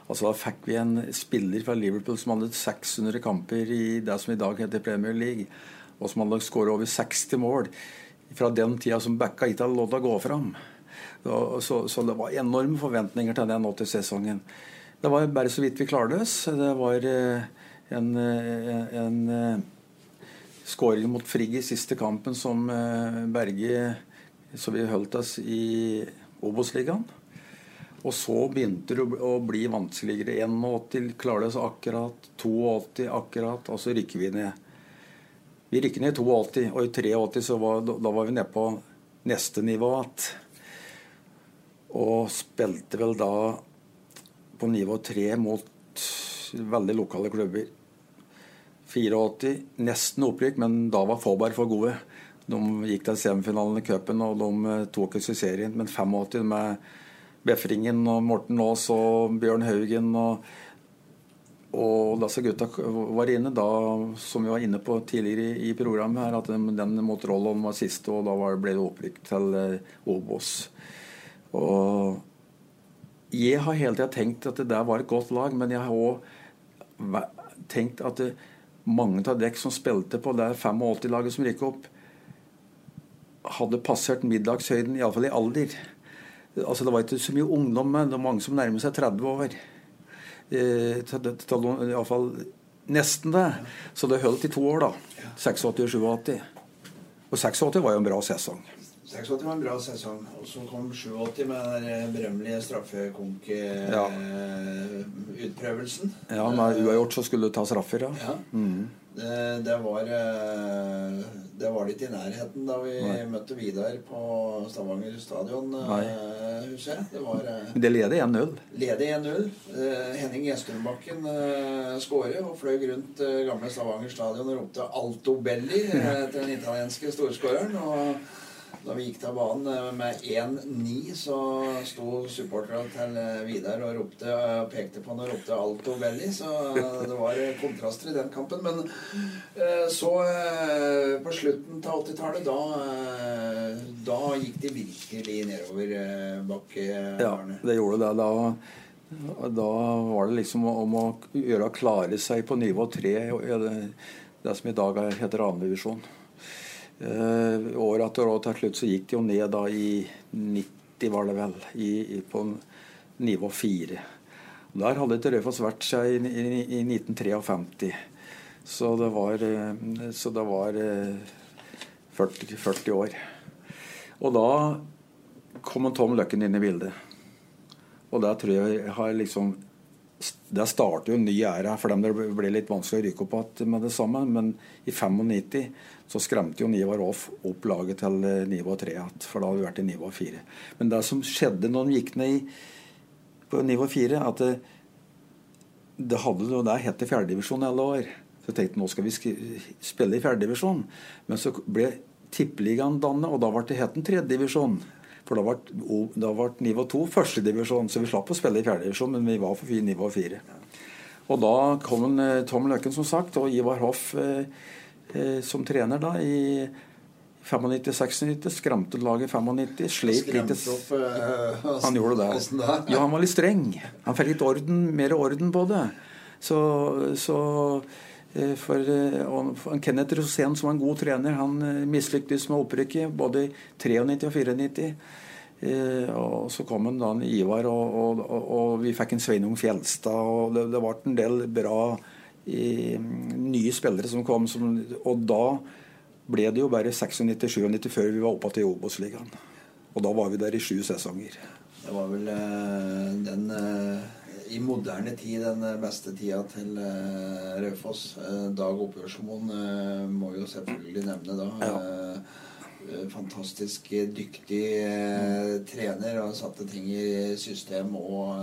Altså Da fikk vi en spiller fra Liverpool som hadde 600 kamper i det som i dag heter Premier League, og som hadde skåret over 60 mål fra den tida som backa ikke hadde lov å gå fram. Så, så, det var enorme forventninger til den 80-sesongen. Det var bare så vidt vi klarte oss. Det var eh, en, eh, en, en eh, skåring mot Frigg i siste kampen som Berge Så vi holdt oss i Obos-ligaen. Og så begynte det å bli vanskeligere. 81 klarer det akkurat, 82 akkurat, og så rykker vi ned. Vi rykker ned i 82, og i 83 så var, da var vi nede på neste nivå igjen. Og spilte vel da på nivå 3 mot veldig lokale klubber. 84, nesten opprykk, men da var Faaberg for gode. De gikk til semifinalen i cupen, og de tok oss i serien. Men 85 med Befringen og Morten Aas og Bjørn Haugen og, og disse gutta var inne da, som vi var inne på tidligere i programmet, her, at den, den mot Rollon var siste, og da var, ble det opprykk til eh, Obos. Og jeg har hele tida tenkt at det der var et godt lag, men jeg har òg tenkt at det, mange av dekk som spilte på det 85-laget som rykket opp, hadde passert middagshøyden, iallfall i alder. Altså, det var ikke så mye ungdom, men det var mange som nærmet seg 30 år. Eh, Iallfall nesten det. Så det holdt i to år, da. 86 og 87. Og 86 var jo en bra sesong. 86 var en bra sesong. Og så kom 87 med den eh, berømmelige straffekonk-utprøvelsen. Ja. ja, med uavgjort så skulle du ta straffer, ja. ja. Mm. Det, det, var eh, Det var litt i nærheten da vi Nei. møtte Vidar på Stavanger stadion. Eh, husker jeg. Det, var, det leder 1-0. Leder 1-0. Henning Gjestrumbakken skåret og fløy rundt gamle Stavanger stadion og ropte 'Alto Belli' til den italienske storskåreren. Og da vi gikk til banen eh, med 1-9, så sto supporterne til eh, Vidar og ropte, pekte på han og ropte 'Alto Belli'. Så det var kontraster i den kampen. Men eh, så på slutten av 80-tallet, da, da gikk de virkelig nedover bakke. Ja, det gjorde det. Da, da var det liksom om å gjøre å klare seg på nivå 3, det, som i dag heter annendivisjon. Uh, år etter år til slutt så gikk det jo ned da i 90, var det vel, i, i, på nivå 4. Der hadde ikke Raufoss vært seg i, i, i, 1953. Så det var, uh, så det var uh, 40, 40, år. Og da kom Tom Løkken inn i bildet. Og der tror jeg har liksom det starter jo en ny æra for dem det ble litt vanskelig å rykke opp igjen med det samme. Men i 95 så skremte jo Nivar Hoff opp laget til eh, nivå 3 igjen. For da hadde vi vært i nivå 4. Men det som skjedde når de gikk ned i, på nivå 4, at det, det hadde jo der i fjerdedivisjon i alle år. Så jeg tenkte nå skal vi spille i fjerdedivisjon. Men så ble Tippeligaen dannet, og da ble det het tredjedivisjon. For da ble, da ble nivå to førstedivisjon, så vi slapp å spille i fjerdedivisjon, men vi var for nivå fire. Og da kom en, eh, Tom Løkken, som sagt, og Ivar Hoff eh, eh, som trener da i 95-96. Skremte laget 95. Slet litt uh, Han gjorde det. Ja, han var litt streng. Han fikk litt orden, mer orden på det. Så, så Eh, for, eh, for Kenneth Rosén, som var en god trener, han eh, mislyktes med opprykket både i 93 og 94. Og så kom en da en Ivar, og, og, og vi fikk en Sveinung Fjelstad. og Det, det ble en del bra i, nye spillere som kom. Som, og da ble det jo bare 96-97 før vi var oppe til Obos-ligaen. Og da var vi der i sju sesonger. Det var vel uh, den uh i moderne tid den eh, beste tida til uh, Raufoss. Dag Oppgjørsmoen må jo selvfølgelig nevne da. Ja. fantastisk dyktig trener og satte ting i system og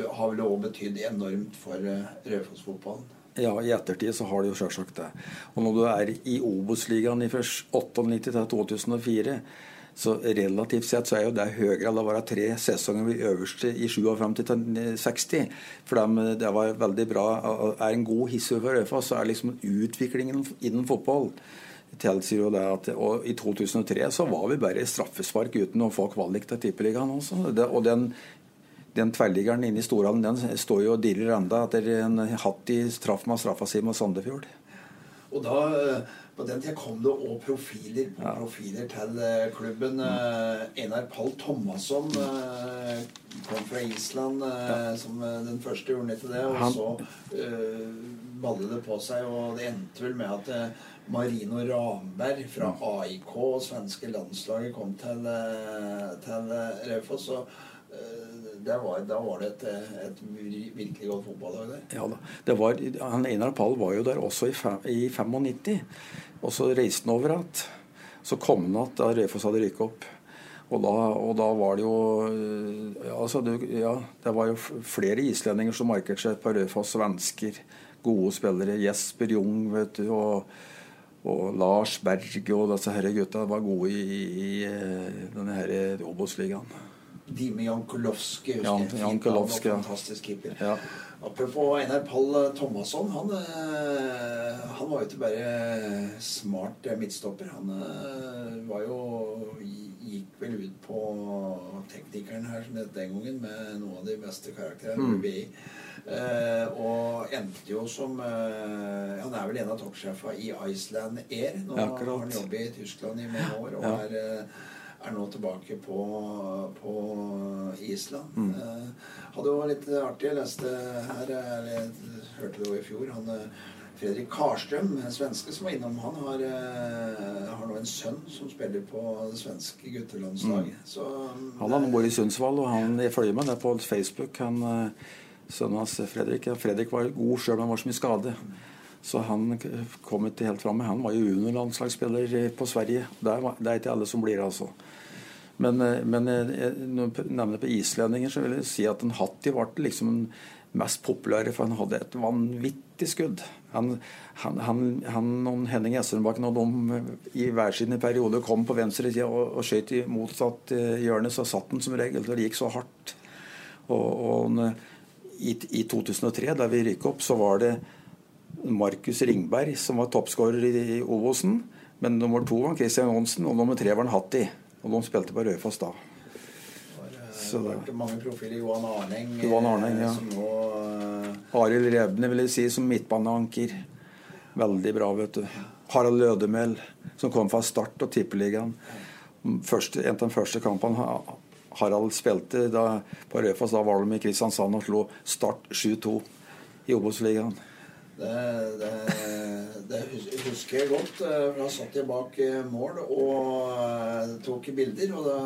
har vel òg betydd enormt for Raufoss-fotballen. Ja, i ettertid så har det jo sjølsagt det. Og når du er i Obos-ligaen i 98 til 2004 så relativt sett så er jo det høyere enn det var tre sesonger vi øverste i 57 til 60. For dem, det var veldig bra. Er en god hisser for Raufoss, så er liksom utviklingen innen fotball tilsier jo det at og I 2003 så var vi bare i straffespark uten å få kvalik til Tippeligaen også. Det, og den, den tverrliggeren inne i Storhallen den står jo og dirrer enda etter en hatt i traff med straffa si mot Sandefjord. Og da på den tida kom det òg profiler ja. profiler til uh, klubben. Mm. Einar Pall Thomasson uh, kom fra Island ja. som den første gjorde til det. Og Han... så ballet det på seg, og det endte vel med at Marino Ramberg fra AIK og svenske landslaget kom til, til Raufoss. Var, da var det et, et, virkelig godt fotballag der. Ja da. Det var, han Einar Pall var jo der også i, i 95. Og så reiste han over igjen. Så kom han igjen da Raufoss hadde rykket opp. Og da, og da, var det jo ja, altså, det, ja, det var jo flere islendinger som markerte seg på Raufoss. Svensker. Gode spillere. Jesper Jung vet du, og, og Lars Berg og disse her gutta var gode i, i, denne Obos-ligaen. Obos-ligaen. Dime Jankulovskij. Jan, Jankulovskij ja. Fantastisk keeper. Ja. Apropos Einar Pall Thomasson. Han, eh, han, var jo ikke bare smart midtstopper. Han eh, var jo gikk vel ut på teknikeren her som het den gangen, med noen av de beste karakterene mm. Eh, og endte jo som eh, Han er vel en av toppsjefene i Iceland Air. Nå har han jobbet i Tyskland i mange år og ja. er eh, er nå tilbake på, på Island. Mm. Eh, hadde jo litt artig. Jeg leste her, eller hørte det jo i fjor. han eh, Fredrik Karstrøm, en svenske som var innom, han har, uh, har, nå en sønn som spiller på det svenske guttelandslaget. Mm. Så, han har vært i Sundsvall, og han følger med det på Facebook. Han, sønnen hans Fredrik Fredrik var god sjøl, men var så mye skade. Så han kom ikke helt fram. Han var jo juniorlandslagsspiller på Sverige. Det er, det er ikke alle som blir altså. Men, eh, men eh, når jeg nevner på islendinger, så vil jeg si at en Hatti ble liksom den mest populære, for han hadde et vanvittig skudd. Han, han, han, han og Henning Essenbakken og de i hver sine perioder kom på venstre side og, og skjøt i motsatt eh, hjørne, så satt han som regel. For det gikk så hardt. Og, og i, i, 2003, da vi rykket opp, så var det Markus Ringberg som var toppskårer i, i Ovosen. Men nummer to var Christian Johnsen, og nummer tre var han Hatti. Og de spilte på Raufoss da. Så det var mange profiler. Johan Arneng. Johan Arneng ja. Som nå, uh... Arild Rebne vil jeg si som midtbaneanker. Veldig bra, vet du. Harald Lødemel, som kom fra Start og Tippeligaen. Første, en av de første kampene Harald spilte da, på Raufoss, da var de i Kristiansand og slo Start 7-2 i Obos-ligaen. Det, det, det, husker jeg godt. Eh, da satt jeg bak eh, mål og eh, tok bilder. Og da,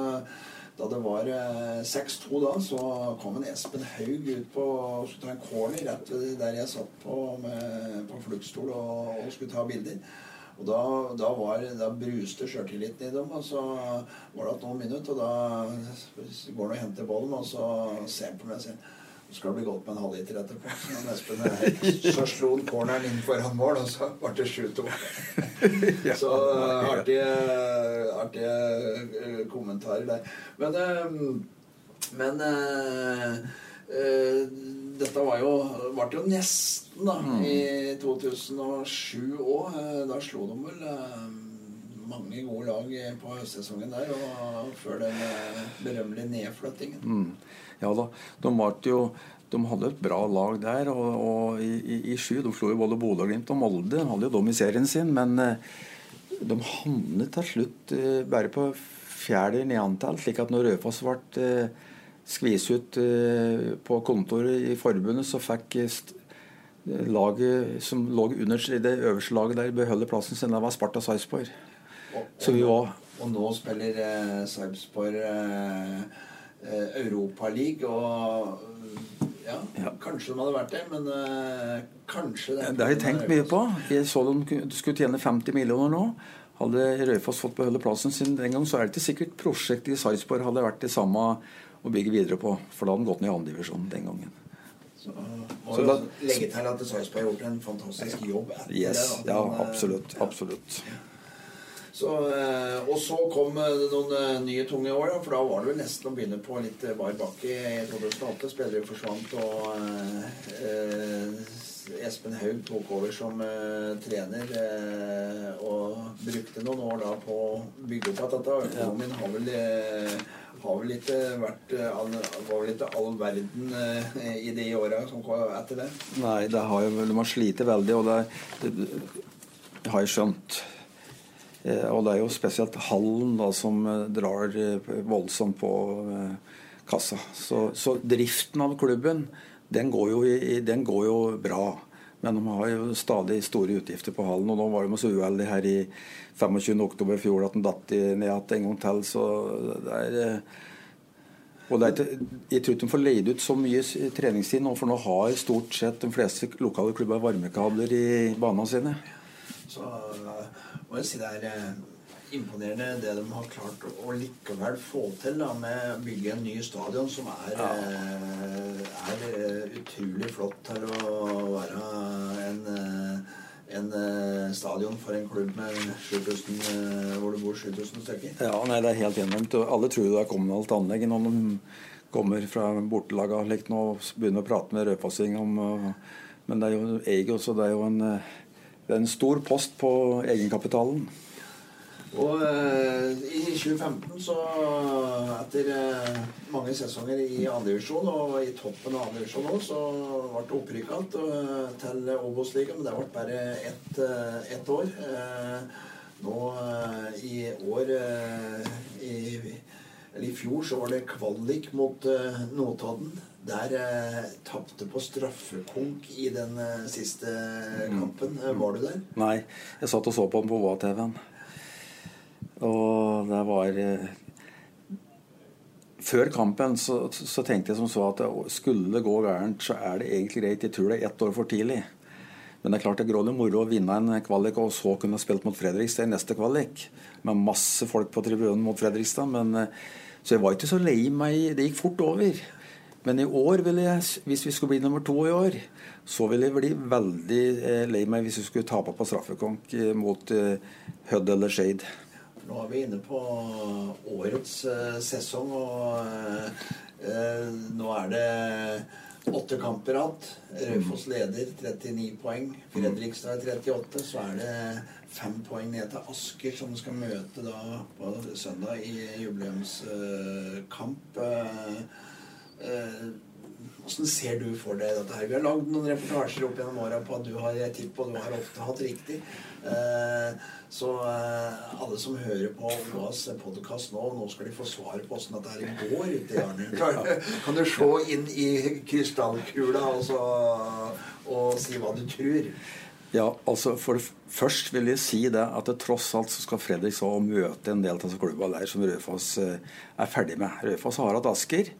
da det var 6-2 da, så kom en Espen Haug ut på og skulle ta en corner rett der jeg satt på, på fluktstol og, og, skulle ta bilder. Og da, da, var, da bruste sjøltilliten i dem. Og så var det noen minutter, og da går han og henter ballen, og så ser han på meg og sier skal det bli godt med en halvliter etterpå. Men Espen, så slo han corneren inn foran mål, og så ble det 7-2. Så eh, artige, artige eh, kommentarer der. Men, eh, men dette var jo, ble jo nesten da, i 2007 òg. Da slo de vel mange gode lag på høstsesongen der, og før den berømmelige nedflyttingen. Ja da, de, jo, de hadde et bra lag der. Og, og i, i, i sju de slo jo både Bodø og Glimt og Molde. De hadde jo dem i serien sin. Men eh, de havnet til slutt eh, bare på fjerde i antall, Slik at når Rødfoss ble eh, skvist ut på kontoret i forbundet, så fikk laget som lå under det øverste laget der, beholde plassen sin. Det var Sparta Sarpsborg. Og, var og nå spiller eh, Sarpsborg eh, Europaliga, og ja, Ja. kanskje de hadde vært det, men eh, kanskje Det har jeg tenkt mye på. Jeg så de skulle tjene 50 millioner nå. Hadde Røyfoss fått beholde plassen sin den gang, så er det ikke sikkert prosjektet i Sarpsborg hadde vært det samme å bygge videre på. For da hadde den gått ned i andredivisjon den gangen. Så må Så da- legge til at Sarpsborg har gjort en fantastisk jobb etter Yes, det. da. ja, eh, absolutt. Absolutt. Så, eh, og så kom eh, det noen eh, nye tunge år, for da var det vel nesten å begynne på litt bar bakke i 2008. Spillere forsvant, og eh, Espen Haug tok over som eh, trener eh, og brukte noen år da på å bygge opp igjen dette. Økonomien har vel, har vel ikke vært all, var vel ikke all verden i de åra som kom etter det. Nei, det har jo, har slitt veldig, og det, det, det har jeg skjønt. Eh, og det er jo spesielt Hallen da, som eh, drar eh, voldsomt på kassa. Så, så driften av klubben, den går, jo den går jo bra. Men de har jo stadig store utgifter på hallen. Og nå var de så uheldige her i 25. oktober i fjor at den datt ned igjen en gang til. Så det er og det er Jeg tror ikke de får leid ut så mye treningstid nå, for nå har stort sett de fleste lokale klubber varmekabler i banene sine. Så må jeg si det er øh, imponerende det de har klart å, likevel få til da, med å bygge en ny stadion som er, ja. er øh, utrolig flott til å være en, en stadion for en klubb med 7000, øh, hvor det bor 7000 stykker. Ja, nei, Det er helt gjennomt. Alle tror det er kommunalt anlegg når de kommer fra bortelaget og begynner å prate med rødpassing om Men det er jo eier også, det er jo en, det er en stor post på egenkapitalen. Og eh, i 2015, så etter eh, mange sesonger i andredivisjon og i toppen av andredivisjon òg, så ble det opprykka igjen til Obos-ligaen. Men det ble bare ett eh, ett år. Eh, nå eh, i år eh, i, eller I fjor så var det kvalik mot eh, Notodden. Der eh, tapte på straffekonk i den eh, siste kampen. Eh, var du der? Nei, jeg satt og så på den på OA-TV-en. Og det var eh, Før kampen så, så tenkte jeg som så at skulle det gå gærent, så er det egentlig greit. Jeg tror det er ett år for tidlig. Men det er klart det er grådig moro å vinne en kvalik og så kunne spilt mot Fredrikstad i neste kvalik. Med masse folk på tribunen mot Fredrikstad. Men, eh, så jeg var ikke så lei meg. Det gikk fort over. Men i år ville jeg, hvis vi skulle bli nummer to i år, så ville jeg bli veldig eh, lei meg hvis vi skulle tape på straffekonk eh, mot eh, Hødd eller Skeid. Nå er vi inne på årets sesong, og nå er det åtte kamper igjen. Raufoss leder 39 poeng. Fredrikstad er 38. Så er det fem poeng ned til Asker, som skal møte da på søndag i jubileumskamp. Eh, Hvordan ser du for deg dette her? Vi har lagd noen reportasjer opp gjennom åra på at du har tipp, og du har ofte hatt riktig. Eh, Så eh, alle som hører på OAs podkast nå, nå skal de få svar på åssen dette her går ute i Arne. Kan- du se inn i krystallkula og, så, og si hva du tror? Ja, altså for Først vil jeg si det at det tross alt så skal så møte en del av klubbene der som Raufoss eh, er ferdig med. Raufoss har hatt Asker,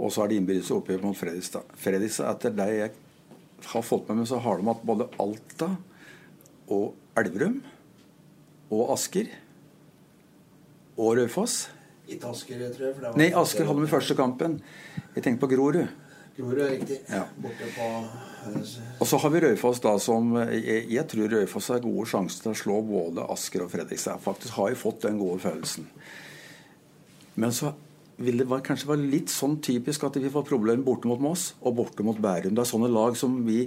og så er det innbyrdes oppgjør mot Fredrikstad. Fredrikstad, etter det jeg har fått med meg, så har de hatt både Alta og Elverum og Asker og Raufoss. Ikke Asker, tror jeg. For det var Nei, Asker hadde de i første kampen. Jeg tenkte på Grorud. Grorud er riktig. Ja. Borte på eh, Og så har vi Raufoss, da, som jeg, jeg tror Raufoss har gode sjanser til å slå både Asker og Fredrikstad. Faktisk har jeg fått den gode følelsen. Men så vil det være, kanskje være litt sånn typisk at vi får problemer borte mot Moss og borte mot Bærum. Det er sånne lag som vi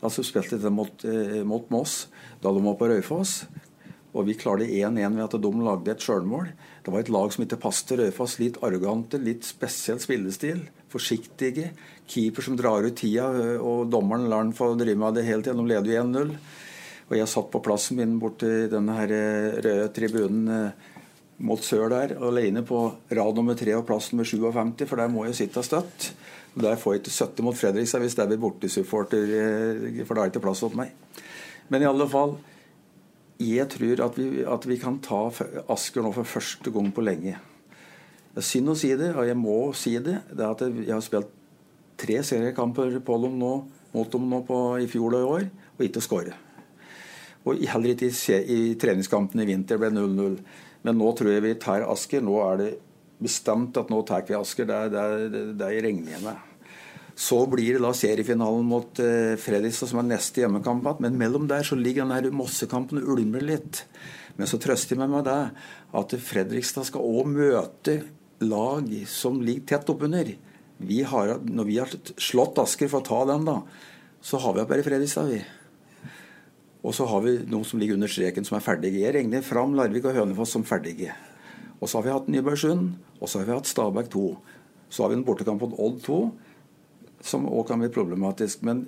altså spilte det mot, eh, mot Moss da de var på Raufoss. Og vi klarte 1-1 ved at de lagde et sjølmål. Det var et lag som ikke passet til Raufoss. Litt arrogante, litt spesiell spillestil. Forsiktige. Keeper som drar ut tida, og dommeren lar han få drive med det helt gjennom De leder 1-0. Og jeg satt på plassen min borti denne her eh, røde tribunen eh, mot sør der, alene på rad nummer tre og plass nummer 57, for der må jeg sitte støtt. Der får jeg ikke 70 mot Fredrikstad hvis det blir bortesupporter, eh, for da er det ikke plass til meg. Men i alle fall jeg tror at vi, at vi kan ta Asker nå for første gang på lenge. Det er synd å si det, og jeg må si det. det er at Jeg har spilt tre seriekamper på dem nå, mot dem nå på, i fjor og i år, og ikke skåret. Og heller ikke i, i treningskampen i vinter ble 0-0. Men nå tror jeg vi tar Asker. Nå er det bestemt at nå tar vi Asker. Det, det, i med. Så blir det da seriefinalen mot eh, Fredrikstad, som er neste hjemmekamp. Men mellom der så ligger den her Mossekampen og ulmer litt. Men så trøster jeg meg med det at Fredrikstad skal òg møte lag som ligger tett oppunder. Vi har, når vi har slått Asker for å ta den, da, så har vi opp her i Fredrikstad, vi. Og så har vi noen som ligger under streken, som er ferdige. Jeg regner fram Larvik og Hønefoss som ferdige. Og så har vi hatt Nybergsund, og så har vi hatt Stabæk 2. Så har vi en bortekamp mot Odd 2 som òg kan bli problematisk. Men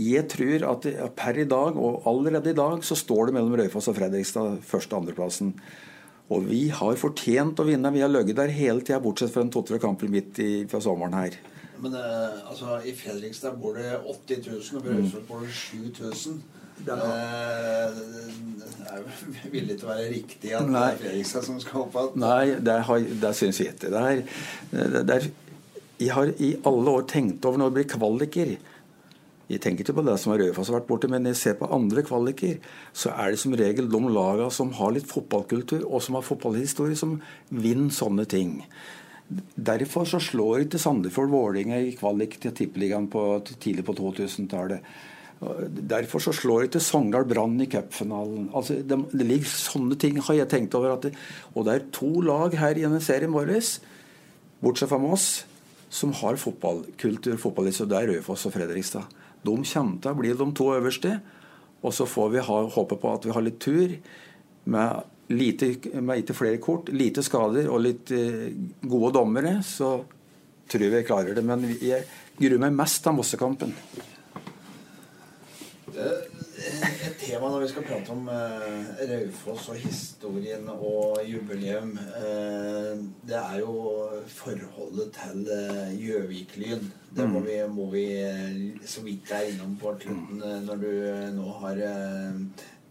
jeg tror at per i dag, og allerede i dag, så står det mellom Røyfoss og Fredrikstad første- og andreplassen. Og vi har fortjent å vinne. Vi har ligget der hele tida, bortsett fra en to-tre kamper midt i, fra sommeren her. Men eh, altså, i Fredrikstad bor det 80 000, og på Røyfoss bor det 7000. Det er, det er jo villig til å være riktig at Nei. det er Fredrikstad som skal opp igjen. Nei, det, har, syns jeg ikke. Det er, det, det er, jeg har i alle år tenkt over når det blir kvaliker Jeg tenker ikke på det som Raufoss har vært borte, men når jeg ser på andre kvaliker, så er det som regel de lagene som har litt fotballkultur og som har fotballhistorie, som vinner sånne ting. Derfor så slår ikke Sandefjord Vålerenga i kvalik til Tippeligaen tidlig på 2000-tallet. Derfor så slår ikke Sogndal Brann i cupfinalen. Altså, det, det, ligger sånne ting, har jeg tenkt over. Det, og det er to lag her i denne serien vår, bortsett fra Moss, som har fotballkultur, fotballhistorie. Det er Raufoss og Fredrikstad. De kommer til å bli de to øverste. Og så får vi ha, håpe på at vi har litt tur med, lite, med ikke flere kort, lite skader og litt eh, gode dommere. Så tror jeg vi klarer det. Men jeg gruer meg mest av Mossekampen. Et tema når vi skal prate om uh, Raufoss og historien og jubileum, uh, det er jo forholdet til Gjøvik-Lyn. Det må vi, må vi så vidt er innom på slutten når du nå har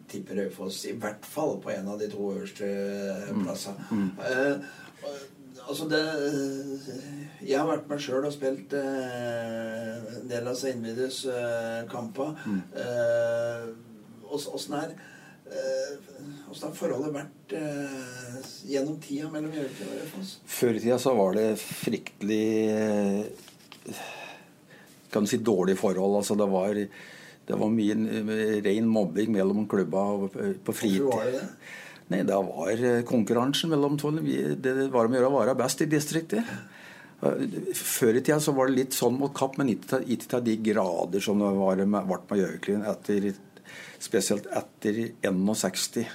tipper Raufoss i hvert fall på en av de to øverste plassene. Altså det Jeg har vært meg sjøl og spilt eh, en del av innbyrdes eh, kamper. Mm. Eh, Åssen er Åssen har forholdet vært eh, gjennom tida mellom Gjøvik og Raufoss? Før i tida så var det fryktelig Kan du si dårlig forhold. Altså det var, det var mye ren mobbing mellom klubba på fritid. Hvorfor var det det? Nei, da var konkurransen mellom. Det var om å gjøre å være best i distriktet. Før i tida så var det litt sånn mot Kapp, men ikke til de grader som det var med, ble med Gjøviklyn. Spesielt etter 61.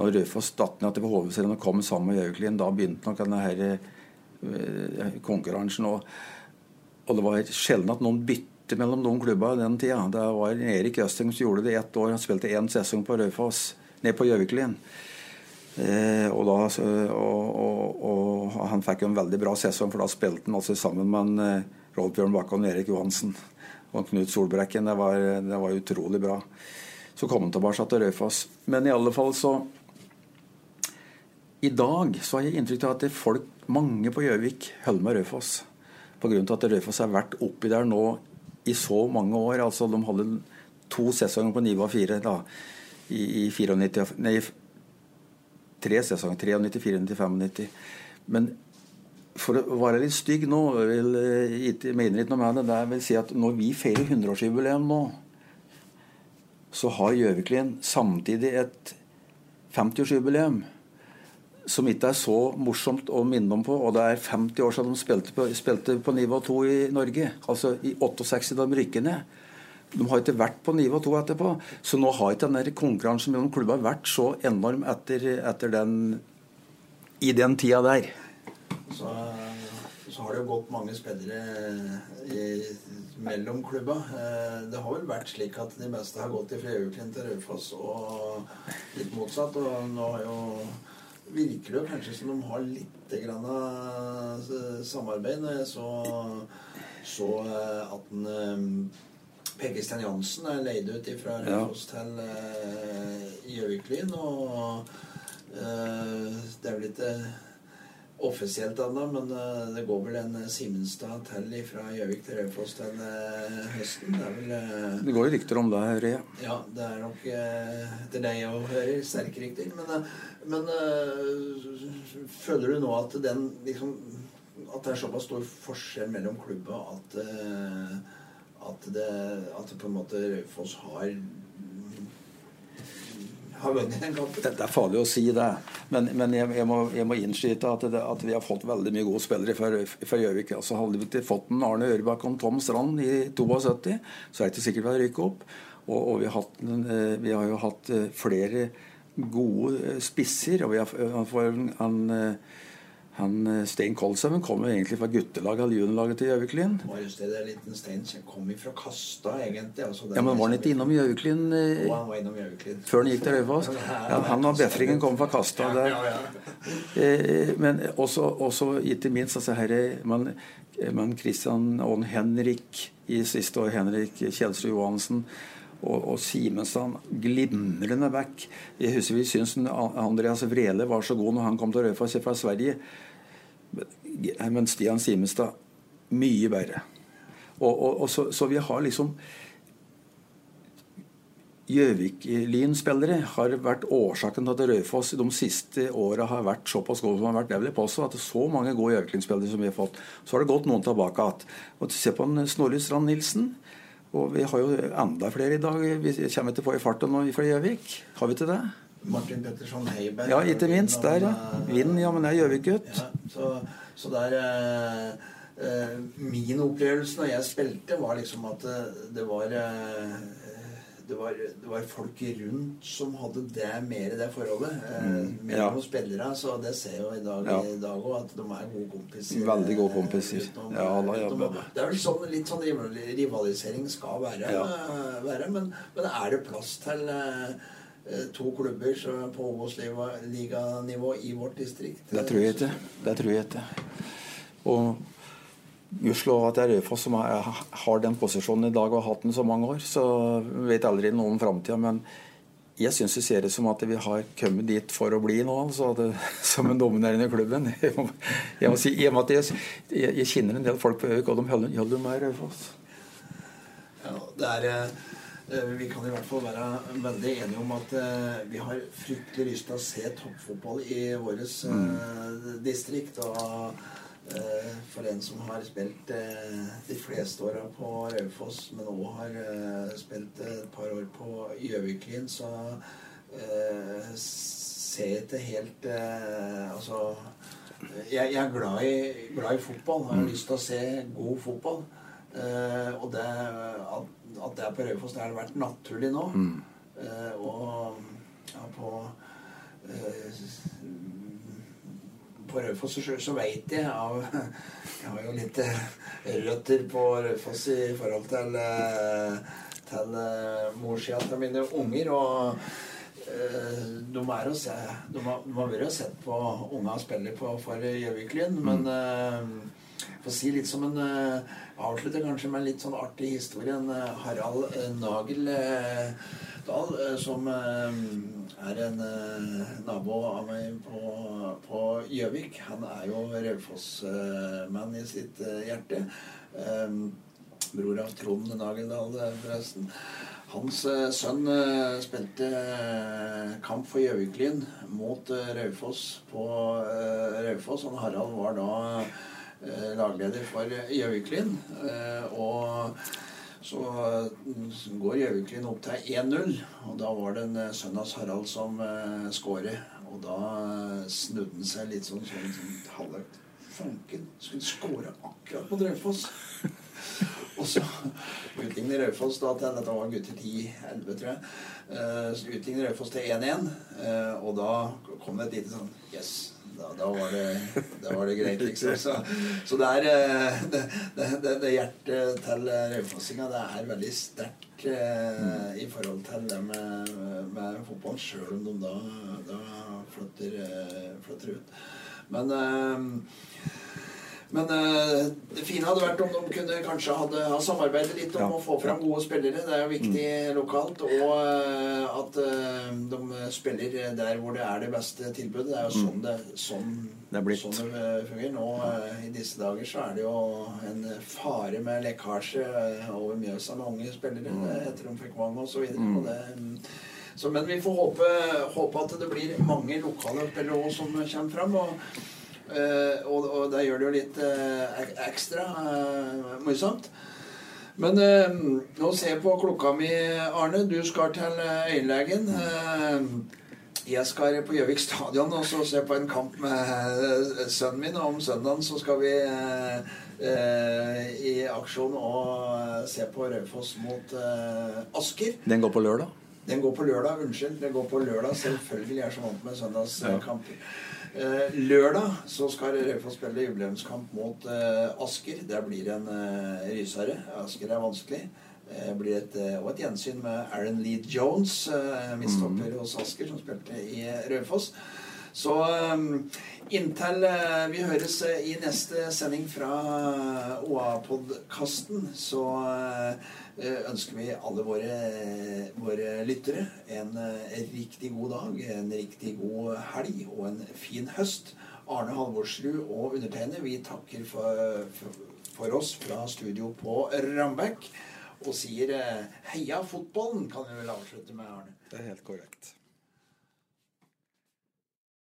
Når Raufoss datt ned til HV-serien og kom sammen med Gjøviklyn, da begynte nok denne her eh, konkurransen. Og, og det var sjelden at noen bytte mellom noen klubber i den tida. Det var Erik Østing som gjorde det ett år. Han spilte én sesong på Raufoss, ned på Gjøviklyn. Eh, og, da, og, og, og, han fikk jo en veldig bra sesong, for da spilte han altså sammen med en, eh, Rolf Bjørn Bakken, Erik Johansen og Knut Solbrekken. Det var, det var utrolig bra. Så kom han tilbake til Raufoss. Men i alle fall så I dag så har jeg inntrykk av at folk, mange på Gjøvik holder med Raufoss. Pga. at Raufoss har vært oppi der nå i så mange år. altså De hadde to sesonger på nivå fire da, i, i 94, nei, tre sesonger. 93, 94, 95. Men for å være litt stygg nå, vil, ikke, mener litt noe med det, det vil si at når vi feirer 100-årsjubileum nå, så har Gjøviklin samtidig et 50-årsjubileum som ikke er så morsomt å minne om på. Og det er 50 år siden de spilte på, spilte på nivå 2 i Norge. Altså i 68 da de rykket ned. De har ikke vært på nivå 2 etterpå. Så nå har ikke den konkurransen mellom klubbene vært så enorm etter, etter den i den tida der. Så, så har det jo gått mange spillere i, mellom klubba. Eh, det har vel vært slik at de meste har gått fra Euklin til Raufoss og litt motsatt. Og nå har jo virker det jo kanskje som de har litt grann samarbeid. Når jeg så, så eh, at en eh, Kristian Jansen er leid ut fra Raufoss ja. til Gjøviklin. Og det er vel ikke offisielt ennå, men uh, det går vel en uh, Simenstad til fra Gjøvik til Raufoss til uh, høsten. Det er vel Det går jo rykter om det, hører jeg. Ja, det er nok etter det jeg hører, sterke rykter. Men, men føler du nå at den liksom At det er såpass stor forskjell mellom klubba at, at, det, at på en måte Raufoss har har vunnet den kampen. Dette er farlig å si det, men, men jeg, jeg, må, må, innskyte at, at, vi har fått veldig mye gode spillere fra Gjøvik. Altså, hadde vi ikke fått en Arne Ørebakk og Tom Strand i 72, så er det ikke sikkert vi hadde rykket opp. Og, og vi, har hatt, eh, vi, har jo hatt eh, flere gode eh, spisser. og vi har, han, han han, eh, Stein Kolshaugen kom jo egentlig fra guttelaget eller juniorlaget til Gjøviklyn. Var just det, det er liten Stein som kom fra Kasta, egentlig. Altså, ja, Men var han ikke innom Gjøviklyn eh, før han gikk til Raufoss? Ja, han og Befringen kom fra Kasta der. Eh, men også, også, ikke minst altså herre men, man Christian og Henrik i siste år, Henrik Kjelsrud Johansen og, og Simenstad glimrende back. Jeg husker vi syntes Andreas Vrele var så god når han kom til Raufoss fra Sverige. Men Stian Simenstad mye bedre. Og, og, og så, så, vi har liksom Gjøvik-Lyn-spillere har vært årsaken til at Raufoss de siste åra har vært såpass gode som har vært. Det vil jeg påstå at det er så mange gode Gjøvik-Lyn-spillere som vi har fått. Så har det gått noen tilbake igjen. Se på Snorre Strand Nilsen. Og vi har jo enda flere i dag. Vi kommer til å få i farten nå fra Gjøvik. Har vi til det? Martin Petterson Heiberg. Ja, ikke minst. Der, ja. Vind, ja, men jeg er Gjøvik-gutt. Ja, så, så der eh, eh, Min opplevelse når jeg spilte, var liksom at eh, det var eh, det var, det var, folk rundt som hadde det mer det forholdet. Eh, mm, mellom ja. spillere. Så det ser jo i dag, ja. i dag også, at de er gode kompiser. Veldig gode kompiser. Utenom, ja, da, ja, utenom, det er vel sånn, litt sånn rivalisering skal være. være men, men, er det plass til eh, to klubber på Obos-liganivå i vårt distrikt? Det tror jeg ikke. Det tror jeg ikke. Og Gudskjelov at det er Raufoss som er, har den posisjonen i dag og har hatt den så mange år. Så vi vet aldri noe om framtida. Men jeg syns det ser ut som at vi har kommet dit for å bli nå, altså, det, som en dominerende klubben. Jeg må, jeg må si, jeg, må jeg, jeg, kjenner en del folk på Øvik, og de holder, holder med Raufoss. Ja, det er, eh, vi kan i hvert fall være veldig enige om at eh, vi har fryktelig lyst til å se toppfotball i vårt mm. Eh, distrikt. og Eh, for en som har spilt eh, de fleste åra på Raufoss, men òg har eh, spilt et par år på Gjøviklin, så ser jeg ikke helt Altså jeg, jeg, er glad i, glad i fotball. Jeg har lyst til å se god fotball. Og det, at, at det er på Raufoss, det har vært naturlig nå. Mm. og ja, på på Raufoss så, så veit jeg av Jeg har jo litt eh, røtter på Raufoss i forhold til, eh, til uh, morssida til mine unger. Og de, er å se, de, har, vært og sett på unga spille på, for Gjøviklyn, men for å si litt som en uh, Avslutter kanskje med en litt sånn artig historie. En uh, Harald uh, Nagel Dahl, som er en nabo av meg på Gjøvik. Han er jo Raufoss-mann i sitt hjerte. bror av Trond Nageldal, forresten. Hans sønn spilte kamp for Gjøviklyn mot Raufoss på Raufoss. Og Harald var da lagleder for Gjøviklyn. Og så går Gjøviklyn opp til 1-0, og da var det en sønn av Harald som skårer. Og da snudde han seg litt sånn, sånn, sånn halvøkt. Fanken, skulle skåre akkurat på Raufoss! Og så utligner Raufoss da til Dette var gutter 10-11, tror jeg. Så utligner Raufoss til 1-1. Uh, eh, og da kom det et lite sånn Yes. Da, da, var, det, da var det greit, liksom. Så, så det er uh, det, det, det, hjertet til raufossinga, det er veldig sterkt eh, i forhold til det med, med fotballen, sjøl om de da, da flytter, flytter ut. Men men uh, det fine hadde vært om de kunne kanskje hadde, ha samarbeidet litt om ja. å få fram gode spillere. Det er jo viktig mm. lokalt. Og uh, at uh, de spiller der hvor det er det beste tilbudet. Det er jo sånn mm. det, sånn, det, sånn det fungerer. Nå i disse dager så er det jo en fare med lekkasje over Mjøsa med unge spillere mm. etter de fikk vann osv. Mm. Så, men vi får håpe, håpe, at det blir mange lokale spillere som kommer fram. og Uh, og, og, det gjør det jo litt uh, ekstra uh, morsomt. Men nå ser jeg på klokka mi, Arne. Du skal til øyelegen. jeg skal på Gjøvik stadion og så se på en kamp med sønnen min. Og om søndagen så skal vi i aksjon og se på Raufoss mot Asker. Den går på lørdag? Den går på lørdag. Unnskyld. Den går på lørdag. Selvfølgelig. Jeg er så vant med søndagskamper. Ja. Eh, lørdag så skal Raufoss spille jubileumskamp mot eh, Asker. Der blir en eh, rysere. Asker er vanskelig. Det blir et, og et gjensyn med Aaron Lee Jones, midtstopper mm. hos Asker, som spilte i Raufoss. Så inntil vi høres i neste sending fra OA-podkasten, så Eh, ønsker vi alle våre, våre lyttere en, en, eh, riktig god dag, en riktig god helg og en fin høst. Arne Halvorsrud og undertegnede, vi takker for, for, for, oss fra studio på Rambekk. Og sier eh, 'heia fotballen', kan vi vel avslutte med, Arne? Det er helt korrekt.